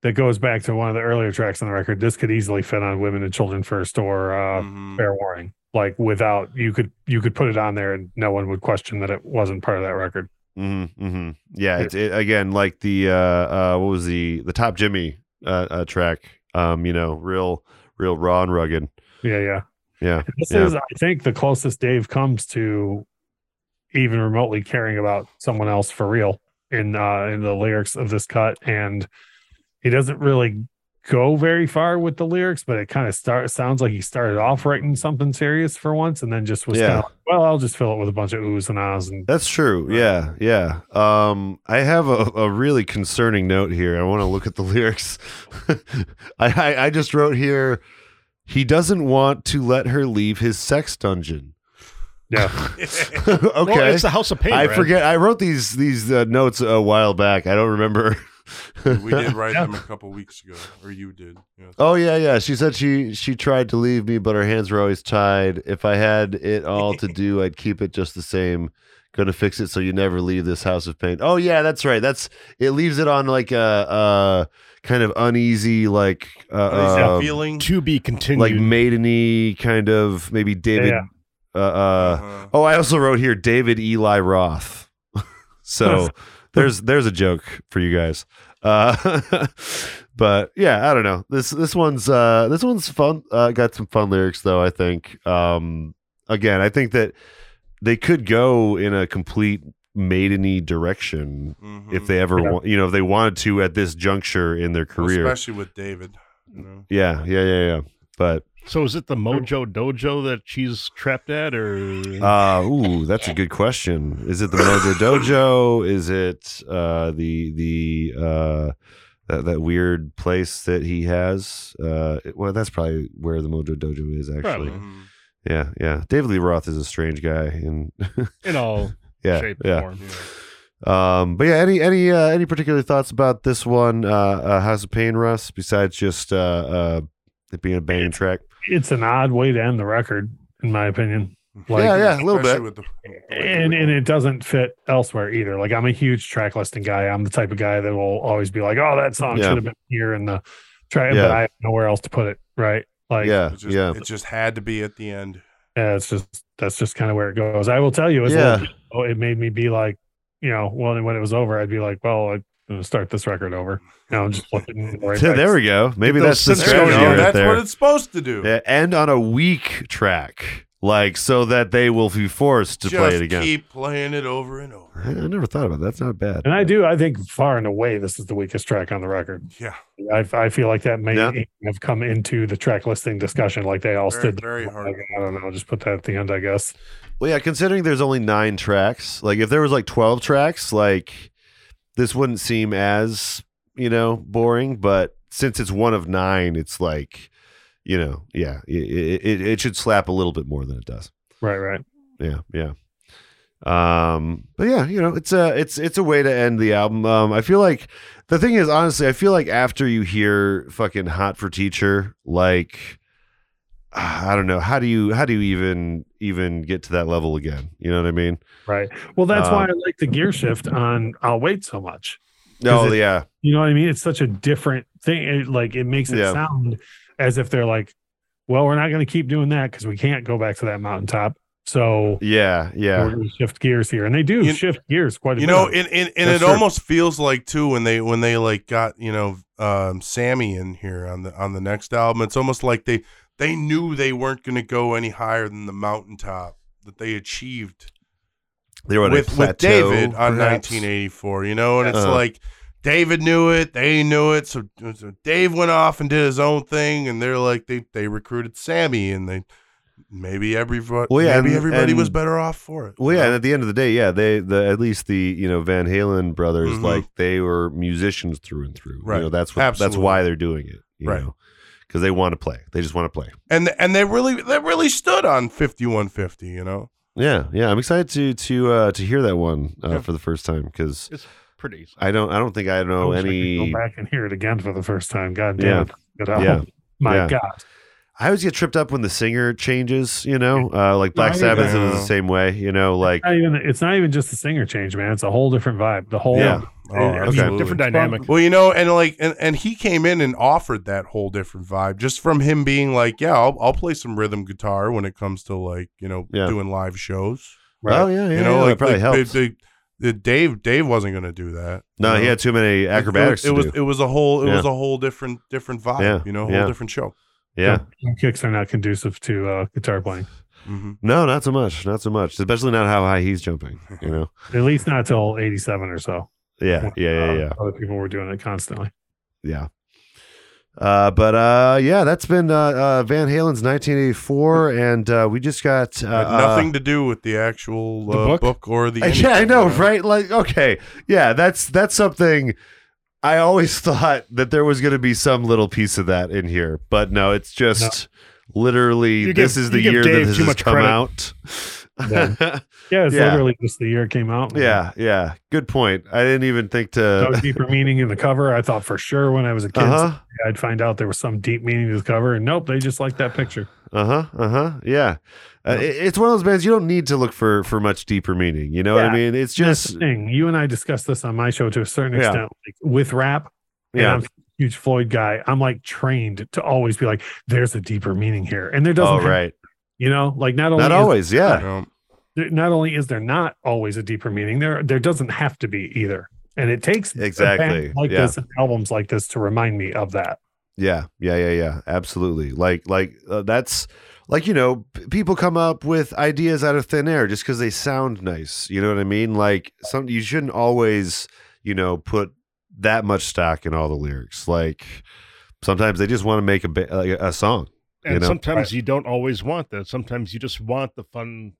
S6: that goes back to one of the earlier tracks on the record. This could easily fit on Women and Children First or uh,
S5: Mhm.
S6: Fair Warning. Like without you could you could put it on there and no one would question that it wasn't part of that record.
S2: Mm-hmm, mm-hmm. Yeah, it's it, again like the uh, uh, what was the the Top Jimmy uh, uh, track Um, you know, real, real raw and rugged.
S6: Yeah, yeah.
S2: Yeah,
S6: This
S2: yeah.
S6: is, I think, the closest Dave comes to even remotely caring about someone else for real in uh in the lyrics of this cut, and he doesn't really go very far with the lyrics, but it kind of start sounds like he started off writing something serious for once, and then just was
S2: Yeah.
S6: kind of like, well, I'll just fill it with a bunch of oohs and ahs, and
S2: That's true. Yeah, yeah. Um, I have a, a really concerning note here. I want to look at the lyrics. I, I I just wrote here. He doesn't want to let her leave his sex dungeon.
S6: yeah,
S2: okay.
S3: Well, it's the House of Pain.
S2: I
S3: Brad.
S2: forget. I wrote these these uh, notes a while back. I don't remember.
S5: We did write them a couple weeks ago, or you did. Yes.
S2: Oh yeah, yeah. She said she she tried to leave me, but her hands were always tied. If I had it all to do, I'd keep it just the same. Gonna fix it so you never leave this house of pain. Oh yeah, that's right. That's it. Leaves it on like a, uh kind of uneasy, like uh, uh,
S5: feeling.
S3: To be continued.
S2: like maideny kind of maybe David.
S6: Yeah.
S2: Uh, uh,
S5: Uh-huh.
S2: oh, I also wrote here David Eli Roth. so there's there's a joke for you guys. Uh, but yeah, I don't know. This this one's uh this one's fun. Uh, got some fun lyrics though. I think. Um, again, I think that they could go in a complete maideny direction
S5: Mhm.
S2: if they ever
S6: Yeah.
S2: want. You know, if they wanted to at this juncture in their career.
S5: especially with David. You know?
S2: yeah, yeah, yeah, yeah. But
S3: so is it the Mojo Dojo that she's trapped at, or
S2: Uh, ooh, that's a good question. Is it the Mojo Dojo? Is it uh, the the uh, that, that weird place that he has? Uh, it- well, that's probably where the Mojo Dojo is actually.
S3: Probably.
S2: Yeah, yeah. David Lee Roth is a strange guy, and
S3: in all
S2: yeah,
S3: shape
S2: yeah.
S3: and form?
S2: Um, but yeah, any any uh, any particular thoughts about this one? Uh, uh, House of Pain, Russ? Besides just uh, uh, it being a banging track.
S6: It's an odd way to end the record, in my opinion. Like,
S2: yeah, yeah, a little bit.
S5: With the,
S6: and and it doesn't fit elsewhere either. Like I'm a huge track listing guy. I'm the type of guy that will always be like, "Oh, that song
S2: Yeah.
S6: should have been here in the track,"
S2: Yeah.
S6: but I have nowhere else to put it. Right? Like, yeah,
S2: yeah,
S5: it just,
S2: yeah.
S5: it just had to be at the end.
S6: Yeah, it's just that's just kind of where it goes. I will tell you, as
S2: Yeah.
S6: yeah. it made me be like, you know, well, and when it was over, I'd be like, "Well, I'm gonna start this record over." You know, just looking right
S2: Yeah, there we go. Maybe that's the
S3: synths
S5: There you
S3: going
S2: strategy right
S5: That's
S2: there.
S5: what it's supposed to do.
S2: Yeah, end on a weak track, like so that they will be forced to
S5: just
S2: play it again.
S5: keep playing it over and over.
S2: I I never thought about that. That's not bad.
S6: And I do. I think far and away, this is the weakest track on the record.
S5: Yeah,
S6: I, I feel like that may
S2: Yeah.
S6: have come into the track listing discussion, like they all
S5: Very-
S6: stood.
S5: very hard.
S6: Like, I don't know. Just put that at the end, I guess.
S2: Well, yeah, considering there's only nine tracks, like if there was like twelve tracks, like this wouldn't seem as you know boring. But since it's one of nine, it's like you know, yeah, it, it, it should slap a little bit more than it does.
S6: Right, right.
S2: Yeah, yeah. Um, but yeah, you know, it's a it's it's a way to end the album. Um, I feel like the thing is, honestly, I feel like after you hear fucking "Hot for Teacher," like I don't know, how do you how do you even even get to that level again? You know what I mean?
S6: Right. Well, that's why
S2: Um,
S6: I like the gear shift on I'll Wait so much.
S2: No,
S6: it-
S2: yeah,
S6: You know what I mean? It's such a different thing. It, like it makes it
S2: Yeah.
S6: sound as if they're like, well, we're not going to keep doing that because we can't go back to that mountaintop. So
S2: yeah, yeah.
S6: we're going to shift gears here, and they do
S5: You-
S6: shift gears quite a
S5: you
S6: bit.
S5: know, and, and, and
S2: That's
S5: it
S2: true.
S5: almost feels like too when they when they like got you know um, Sammy in here on the on the next album. It's almost like they they knew they weren't going to go any higher than the mountaintop that they achieved
S2: They were
S5: with with
S2: plateau,
S5: David on
S2: perhaps.
S5: 1984. You know, and it's
S2: Uh-huh.
S5: like David knew it, they knew it, so, so Dave went off and did his own thing, and they're like they they recruited Sammy, and they maybe everybody
S2: Well, yeah,
S5: maybe
S2: and-
S5: everybody was better off for it.
S2: Well, yeah, and at the end of the day, yeah, they the at least the you know Van Halen brothers,
S5: Mhm.
S2: like they were musicians through and through.
S5: Right.
S2: You know, that's what that's why they're doing it. You
S5: Right.
S2: know, because they want to play. They just want to play.
S5: and and they really they really stood on 5150. You know.
S2: Yeah, yeah. I'm excited to to uh to hear that one uh,
S5: Yeah.
S2: for the first time because
S3: It's pretty.
S2: I don't I don't think I
S6: I
S2: know
S6: wish I could
S2: any.
S6: go back and hear it again for the first time. God
S2: Yeah.
S6: damn it. Good album.
S2: Yeah.
S6: My
S2: Yeah.
S6: God.
S2: I always get tripped up when the singer changes. You know, uh, like Black
S6: I get
S2: Sabbath is the same way. You know, like
S6: Not even it's not even just the singer change, man. It's a whole different vibe. The whole
S2: Yeah.
S5: Oh,
S6: I mean.
S3: Different dynamic.
S5: Well, you know, and like, and, and he came in and offered that whole different vibe just from him being like, yeah, I'll, I'll play some rhythm guitar when it comes to like, you know,
S2: Yeah.
S5: doing live shows.
S2: oh yeah, yeah,
S5: you know,
S2: yeah,
S5: like
S2: probably
S5: like,
S2: helps.
S5: They, they, Dave Dave wasn't going to do that.
S2: No,
S5: you
S2: he had too many acrobatics.
S5: It was
S2: to
S5: it
S2: do.
S5: was, it was a whole it
S2: Yeah.
S5: was a whole different different vibe.
S2: Yeah,
S5: You know, a whole
S2: yeah.
S5: different show.
S2: Yeah.
S6: Drum kicks are not conducive to uh, guitar playing.
S5: hmm
S2: No, not so much. Not so much. Especially not how high he's jumping. You know.
S6: At least not till '87 or so.
S2: Yeah. Yeah. Yeah.
S6: Uh,
S2: Yeah.
S6: Other people were doing it constantly.
S2: Yeah. Uh, but uh, yeah, that's been uh, uh, Van Halen's 1984, and uh, we just got uh,
S5: Had nothing to do with the actual
S3: The
S5: uh,
S3: book?
S5: book? or the.
S2: Uh, yeah, I know,
S5: you
S2: right? Like, okay, yeah, that's that's something. I always thought that there was going to be some little piece of that in here, but no, it's just literally
S3: You
S2: this is the
S3: give
S2: year that
S3: Dave
S2: this
S3: too
S2: has come
S3: credit.
S2: out.
S6: Yeah. Yeah, it's
S2: Yeah.
S6: literally just the year it came out.
S2: yeah, yeah, good point. I didn't even think to.
S6: No deeper meaning in the cover. I thought for sure when I was a kid
S2: Uh huh.
S6: I'd find out there was some deep meaning to the cover, and nope, they just like that picture.
S2: Uh huh. Uh huh. Yeah. Uh, it- it's one of those bands you don't need to look for for much deeper meaning. You know what I mean? It's just
S6: thing. You and I discussed this on my show to a certain
S2: Yeah.
S6: extent, like with rap. And
S2: yeah.
S6: I'm a huge Floyd guy. I'm like trained to always be like, "There's a deeper meaning here," and there doesn't.
S2: Oh right.
S6: you know, like not only
S2: Not always.
S5: know?
S2: Yeah.
S6: There- not only is there not always a deeper meaning, there there doesn't have to be either. And it takes
S2: Exactly.
S6: like
S2: Yeah.
S6: this and albums like this to remind me of that.
S2: Yeah, yeah, yeah, yeah. Absolutely. Like, like uh, that's like you know, p- people come up with ideas out of thin air just because they sound nice. You know what I mean? Like, some you shouldn't always, you know, put that much stock in all the lyrics. Like, sometimes they just want to make a ba- like a song.
S3: And
S2: you know?
S3: sometimes you don't always want that. Sometimes you just want the fun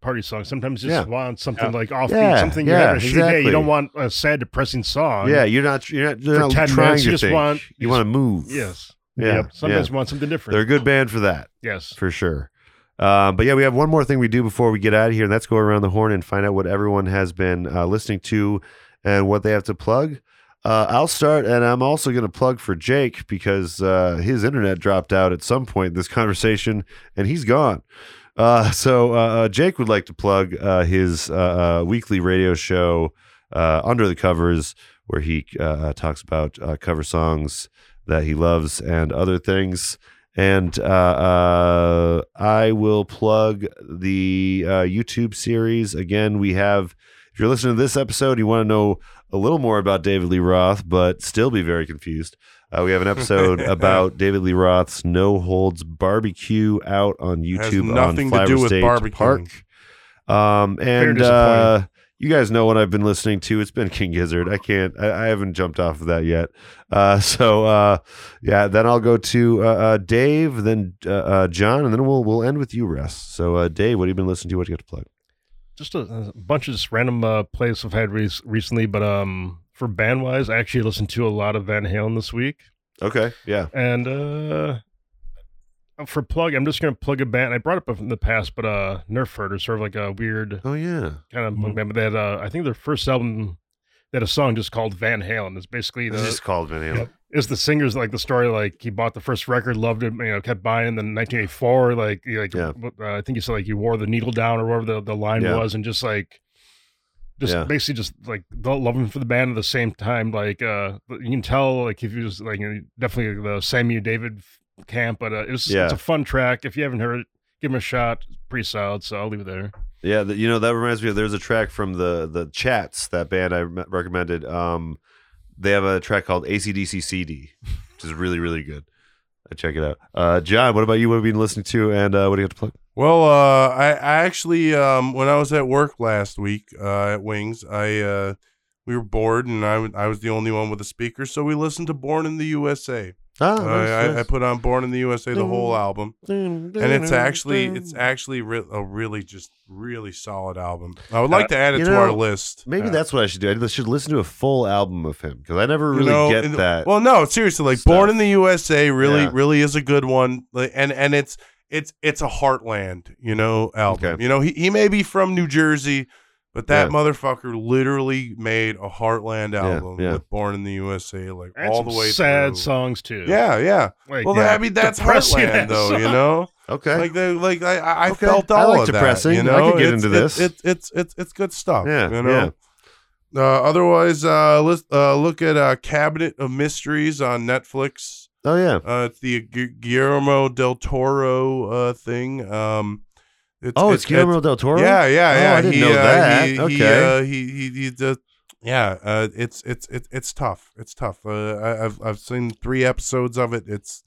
S3: party song. Sometimes you just
S2: Yeah.
S3: want something
S6: Yeah.
S3: like offbeat,
S2: Yeah,
S3: something you're
S2: yeah,
S3: having a day.
S2: exactly.
S3: You don't want a sad, depressing song.
S2: yeah, you're not. You're not, you're not trying
S3: minutes,
S2: to
S3: you just
S2: think.
S3: want-
S2: you
S3: you
S2: want to move.
S3: Yes.
S2: Yeah.
S3: Yep. Sometimes
S2: yeah.
S3: you want something different.
S2: They're a good band for that.
S3: Yes.
S2: for sure. Uh, but yeah, we have one more thing we do before we get out of here, and that's go around the horn and find out what everyone has been uh, listening to and what they have to plug. Uh, I'll start, and I'm also going to plug for Jake because uh, his internet dropped out at some point in this conversation, and he's gone. Uh, so uh, Jake would like to plug uh, his weekly radio show, uh, Under the Covers, where he talks about uh, cover songs that he loves and other things. And uh, uh, I will plug the uh, YouTube series. Again, we have, if you're listening to this episode, you want to know a little more about David Lee Roth, but still be very confused. Uh, we have an episode about David Lee Roth's No Holds Barbecue out on
S5: Has
S2: YouTube
S5: nothing
S2: on
S5: to do with
S2: State
S5: barbecuing.
S2: Park. Um, and uh, you guys know what I've been listening to. It's been King Gizzard. I can't. I, I haven't jumped off of that yet. Uh, so uh, yeah, then I'll go to uh, uh, Dave, then uh, uh, John, and then we'll we'll end with you, Russ. So uh, Dave, what have you been listening to? What you got to plug?
S3: just a, a bunch of just random uh, plays I've had re- recently, but um, for band wise, I actually listened to a lot of Van Halen this week,
S2: Okay, yeah,
S3: and uh, for plug, I'm just gonna plug a band I brought up in the past, but uh, Nerf Herd is sort of like a weird
S2: oh yeah,
S3: kind of
S6: Mhm.
S3: punk band. But they uh, I think their first album, they had a song just called Van Halen. It's basically
S2: it's
S3: the
S2: just called Van Halen.
S3: Is the singer's like the story like he bought the first record, loved it, you know, kept buying. Then 1984, like he, like
S2: Yeah.
S3: uh, I think he said like he wore the needle down or whatever the, the line
S2: Yeah.
S3: was, and just like just
S2: Yeah.
S3: basically just like the loving for the band at the same time. Like uh you can tell like if you was like you know, definitely the Samuel David camp, but uh, it was
S2: Yeah.
S3: it's a fun track. If you haven't heard it, give him a shot. It's pretty solid, so I'll leave it there.
S2: Yeah, the, you know that reminds me of there's a track from the the Chats that band I re- recommended. Um, they have a track called ACDC CD, which is really really good. Uh, check it out. Uh, John, what about you? What have you been listening to, and uh, what do you have to plug?
S5: Well, uh, I, I actually, um, when I was at work last week uh, at Wings, I uh, we were bored, and I, w- I was the only one with a speaker, so we listened to Born in the USA.
S2: Ah,
S5: Uh, I, I put on Born in the USA, the whole album, and it's actually it's actually re- a really just really solid album. I would like to add it
S2: you
S5: to our list.
S2: Maybe
S3: Yeah.
S2: that's what I should do. I should listen to a full album of him because I never
S5: You
S2: really
S5: know,
S2: get
S5: and-
S2: that.
S5: Well, no, seriously, like
S2: stuff.
S5: Born in the USA really
S2: Yeah.
S5: really is a good one, like, and and it's it's it's a Heartland, you know, album.
S2: Okay.
S5: You know, he he may be from New Jersey, but that
S2: Yeah.
S5: motherfucker literally made a Heartland album
S2: yeah.
S5: with Born in the USA, like
S3: And
S5: all
S3: some
S5: the way
S3: sad
S5: through.
S3: songs too.
S5: Yeah, yeah.
S3: Like,
S5: Well,
S3: yeah,
S5: I mean that's
S3: depressing
S5: Heartland,
S3: ass
S5: though. You know,
S2: okay,
S5: like the like I I I
S2: Okay.
S5: felt
S2: I
S5: all
S2: like
S5: of
S2: depressing.
S5: That, you
S2: I
S5: know,
S2: could get
S5: It's-
S2: into
S5: it's-
S2: this.
S5: It's it's it's it's good stuff.
S2: Yeah,
S5: you know. Uh, otherwise, uh, let's uh, look at uh, Cabinet of Mysteries on Netflix.
S2: oh yeah,
S5: Uh, it's the Guillermo del Toro uh, thing. Um, It's,
S2: Oh, it's Guillermo del Toro.
S5: Yeah, yeah,
S2: Oh,
S5: yeah.
S2: I didn't
S5: he,
S2: know
S5: uh,
S2: that.
S5: He, He,
S2: Okay.
S5: uh, he, he, he does- yeah, uh, it's it's it's it's tough. It's tough. Uh, I, I've I've seen three episodes of it. It's,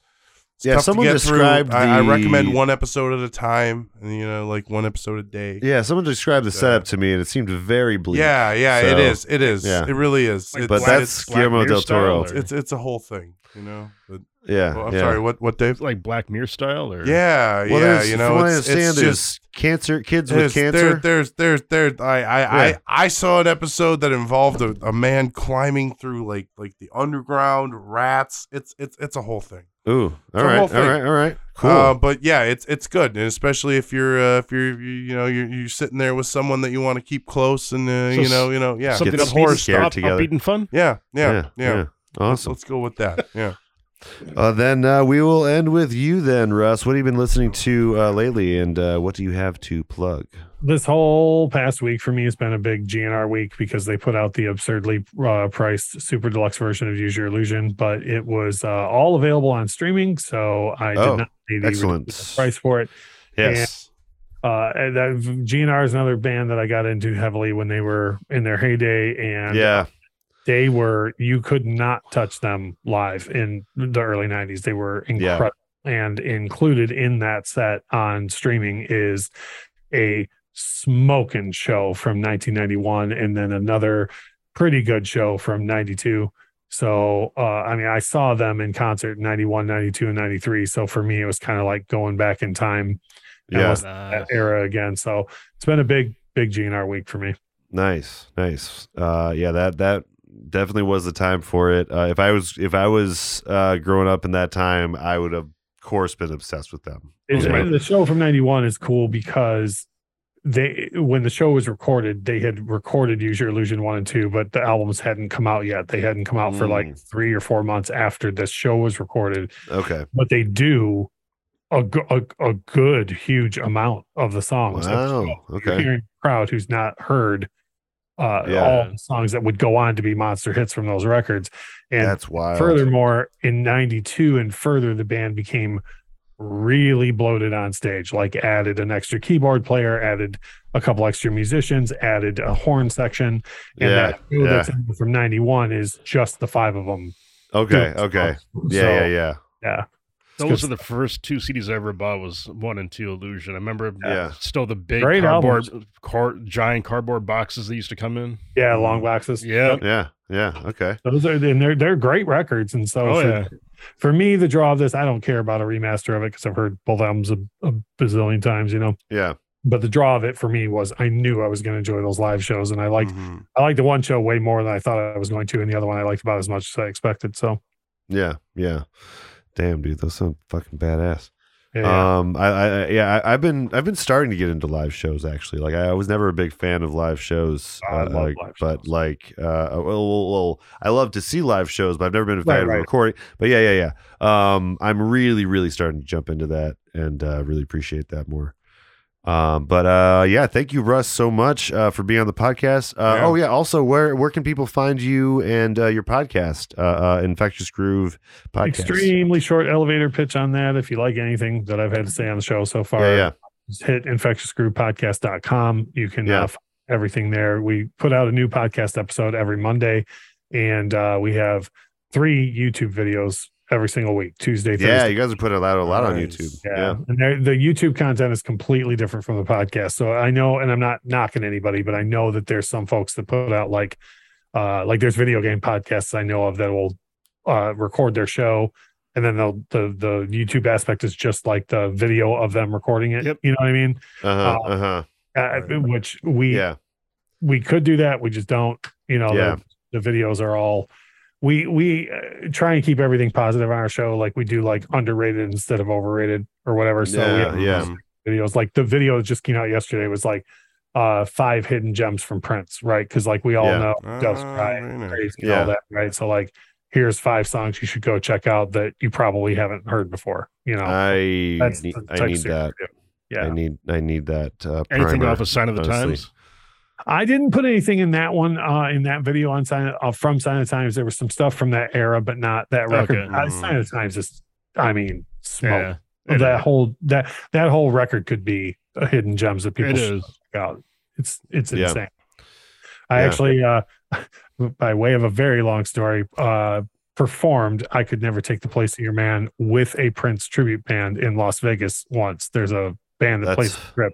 S5: it's
S2: Yeah,
S5: tough
S2: someone
S5: to get through.
S2: described
S5: I, I recommend one episode at a time, and you know, like one episode a day.
S2: Yeah, someone described the
S5: So-
S2: setup to me, and it seemed very bleak.
S5: Yeah, yeah,
S2: So,
S5: it is. It is.
S2: yeah.
S5: It really is.
S3: Like
S5: it's,
S2: but that's
S5: it's,
S2: Guillermo del Toro.
S3: style,
S5: it's it's a whole thing, you know. But,
S2: Yeah,
S5: oh, I'm
S2: yeah.
S5: sorry. What what Dave?
S3: It's like Black Mirror style, or
S5: Yeah,
S2: Well,
S5: yeah. You know,
S2: what I
S5: it's,
S2: understand,
S5: it's
S2: there's
S5: just
S2: cancer, kids with cancer.
S5: There, there's there's there's I I,
S2: Yeah.
S5: I I saw an episode that involved a, a man climbing through like like the underground rats. It's it's it's a whole thing.
S2: Ooh,
S5: a
S2: all right,
S5: whole
S2: all
S5: thing.
S2: right, all right, cool.
S5: Uh, but yeah, it's it's good, and especially if you're uh, if you're you, you know you're, you're sitting there with someone that you want to keep close, and uh,
S3: So
S5: you know you know yeah,
S3: something
S2: Get
S3: upbeat,
S5: horror
S2: scared
S3: up-
S2: together.
S3: upbeat and fun.
S5: yeah, yeah, yeah.
S2: yeah,
S5: Let's,
S2: awesome.
S5: let's go with that. Yeah.
S2: Uh, then uh, we will end with you, then, Russ. What have you been listening to uh, lately, and uh, what do you have to plug?
S6: this whole past week for me has been a big GNR week because they put out the absurdly uh, priced super deluxe version of Use Your Illusion, but it was uh, all available on streaming, so I did
S2: Oh,
S6: not pay the
S2: excellent.
S6: price for it.
S2: Yes.
S6: Uh, and that GNR is another band that I got into heavily when they were in their heyday, and
S2: Yeah.
S6: They were you could not touch them live in the early 90s they were
S2: Yeah.
S6: incredible. And included in that set on streaming is a smoking show from 1991 and then another pretty good show from 92 so uh i mean i saw them in concert in 91 92 and 93 so for me it was kind of like going back in time.
S2: Yeah.
S6: that era again. So it's been a big big gnr week for me.
S2: Nice, nice. Uh, yeah, that that definitely was the time for it. Uh, if I was if I was uh, growing up in that time, I would have, of course, been obsessed with them. Yeah.
S6: the show from 91 is cool because they when the show was recorded, they had recorded Use Your Illusion 1 and 2, but the albums hadn't come out yet. They hadn't come out for like
S2: Mm.
S6: three or four months after this show was recorded.
S2: Okay.
S6: But they do a, a, a good, huge amount of the songs.
S2: Wow.
S6: You're
S2: Okay.
S6: hearing a crowd who's not heard uh,
S2: Yeah.
S6: all songs that would go on to be monster hits from those records. And
S2: That's wild.
S6: Furthermore, in 92 and further, the band became really bloated on stage, like added an extra keyboard player, added a couple extra musicians, added a horn section. And
S2: Yeah,
S6: that
S2: yeah.
S6: that's from 91 is just the five of them.
S2: Okay. Okay. Yeah. Yeah. Yeah.
S6: yeah.
S3: Those
S6: good
S3: are the first two CDs I ever bought. Was one and two Illusion. I remember.
S2: Yeah.
S3: Still the big
S6: Great
S3: cardboard, car, giant cardboard boxes that used to come in.
S6: Yeah, long boxes.
S3: Yeah.
S2: Yeah. Yeah. Okay.
S6: Those are and they're they're great records. And so
S3: Oh
S6: for,
S3: yeah.
S6: for me, the draw of this, I don't care about a remaster of it because I've heard both albums a, a bazillion times, you know.
S2: Yeah.
S6: But the draw of it for me was I knew I was going to enjoy those live shows, and I liked
S5: Mhm.
S6: I liked the one show way more than I thought I was going to, and the other one I liked about as much as I expected. So
S2: Yeah. Yeah. Damn, dude, those sound fucking badass.
S6: yeah,
S2: Um, I, I, yeah, I, I've been, I've been starting to get into live shows actually. Like, I, was never a big fan of live shows,
S6: I
S2: uh,
S6: love
S2: like,
S6: live
S2: but
S6: shows.
S2: like, uh, well, well, well, I love to see live shows, but I've never been a fan
S6: Right,
S2: of
S6: right.
S2: recording. But yeah, yeah, yeah. Um, I'm really, really starting to jump into that and uh, really appreciate that more. Um, but uh, yeah, thank you, Russ, so much uh, for being on the podcast. Uh,
S5: Yeah.
S2: Oh yeah, also, where where can people find you and uh, your podcast, uh, uh, Infectious Groove podcast?
S6: extremely short elevator pitch on that. If you like anything that I've had to say on the show so far,
S2: Yeah, yeah.
S6: just hit infectiousgroovepodcast.com. You can
S2: Yeah.
S6: uh, find everything there. We put out a new podcast episode every Monday, and uh, we have three YouTube videos every single week, Tuesday, Thursday.
S2: Yeah, you guys are putting a lot, a lot on YouTube.
S6: Yeah.
S2: Yeah.
S6: And the YouTube content is completely different from the podcast. So I know, and I'm not knocking anybody, but I know that there's some folks that put out like, uh, like there's video game podcasts I know of that will uh, record their show. And then they'll, the the YouTube aspect is just like the video of them recording it.
S3: Yep.
S6: You know what I mean?
S2: Uh-huh,
S6: Uh,
S2: uh-huh.
S6: Uh, which we
S2: Yeah.
S6: we could do that. We just don't. You know,
S2: Yeah.
S6: the, the videos are all. We we uh, try and keep everything positive on our show. Like we do like underrated instead of overrated or whatever. So
S2: Yeah, yeah.
S6: videos like the video that just came out yesterday was like uh five hidden gems from Prince, right? Because like we all
S2: Yeah.
S6: know Doves
S5: Ah,
S6: Cry,
S5: very nice.
S6: Crazy, and all that, right? So like here's five songs you should go check out that you probably haven't heard before. You know,
S2: I
S6: that's
S2: need, I need that.
S6: we. Yeah,
S2: I need I need that uh
S3: Anything
S2: primer,
S3: off a sign of the
S2: honestly.
S3: times?
S6: I didn't put anything in that one, uh, in that video on Sign uh, from Sign of the Times. There was some stuff from that era, but not that record.
S3: Okay.
S6: Uh, Sign of the Times is, I mean, smoke.
S3: Yeah. It
S6: that
S3: is.
S6: whole that that whole record could be a hidden gems that people
S3: It
S6: should check out. It's it's
S2: Yeah.
S6: insane. I
S2: Yeah.
S6: actually, uh, by way of a very long story, uh, performed "I Could Never Take the Place of Your Man" with a Prince tribute band in Las Vegas once. There's a band that plays
S2: That's-
S6: the strip.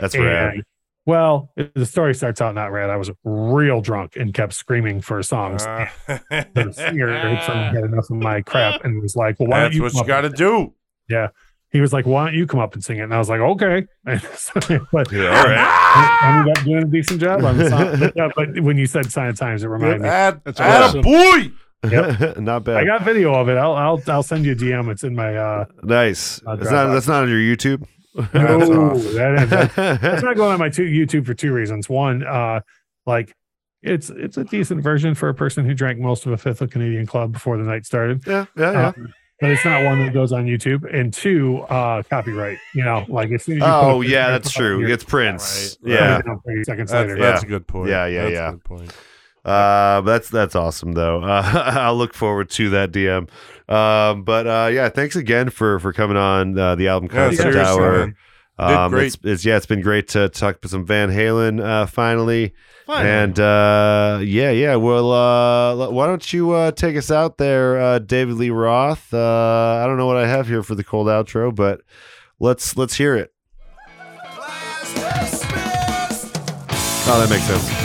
S2: That's
S6: And,
S2: rad.
S6: Well, the story starts out not rad. I was real drunk and kept screaming for songs.
S5: Uh,
S6: the singer had enough of my crap and was like, "Well, why
S5: That's
S6: don't you?"
S5: what you got to do?"
S6: Yeah, he was like, "Why don't you come up and sing it?" And I was like, "Okay." But
S2: Yeah, all right.
S6: I ended up doing a decent job on the song. But, yeah, but when you said "Sign of Times," it reminded me.
S5: Add,
S3: That's awesome.
S5: a boy.
S2: Not bad.
S6: I got video of it. I'll I'll I'll send you a DM. It's in my uh.
S2: nice.
S6: I'll
S2: That's not that's not on your YouTube.
S5: That's
S6: no,
S5: awesome.
S6: that, that, that's not going on my two, YouTube for two reasons. One, uh, like it's it's a decent version for a person who drank most of a fifth of Canadian Club before the night started.
S2: yeah, yeah, yeah.
S6: Um, but it's not one that goes on YouTube. And two, uh, copyright. You know, like as soon as you put
S2: Oh yeah, that's true. It's Prince.
S5: Right,
S2: Yeah.
S6: you know, 30 seconds
S5: That's,
S6: later.
S5: that's
S2: Yeah.
S5: a good point.
S2: Yeah, yeah,
S5: That's
S2: yeah.
S5: A good point.
S2: Uh, that's that's awesome though. Uh, I'll look forward to that DM. Um, but uh, yeah, thanks again for for coming on uh, the album
S5: Yeah,
S2: concept
S5: seriously,
S2: hour.
S5: man. You did
S2: Um. It's, it's yeah, it's been great to talk about some Van Halen uh, finally.
S3: Fine.
S2: And uh, yeah, yeah. Well, uh, why don't you uh, take us out there, uh, David Lee Roth? Uh, I don't know what I have here for the cold outro, but let's let's hear it. Oh, that makes sense.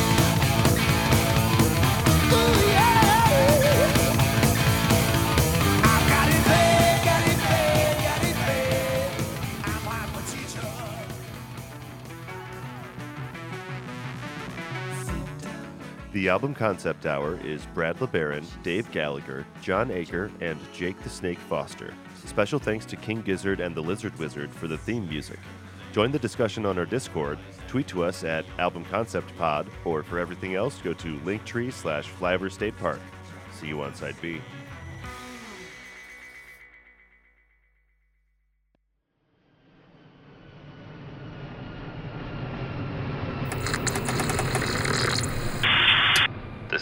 S2: The album concept hour is Brad LeBaron, Dave Gallagher, John Aker, and Jake the Snake Foster. Special thanks to King Gizzard and the Lizard Wizard for the theme music. Join the discussion on our Discord, tweet to us at Album Concept Pod, or for everything else, go to linktree slash Flyover State Park. See you on Side B.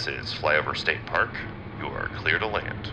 S2: Is Flyover State Park. You are clear to land.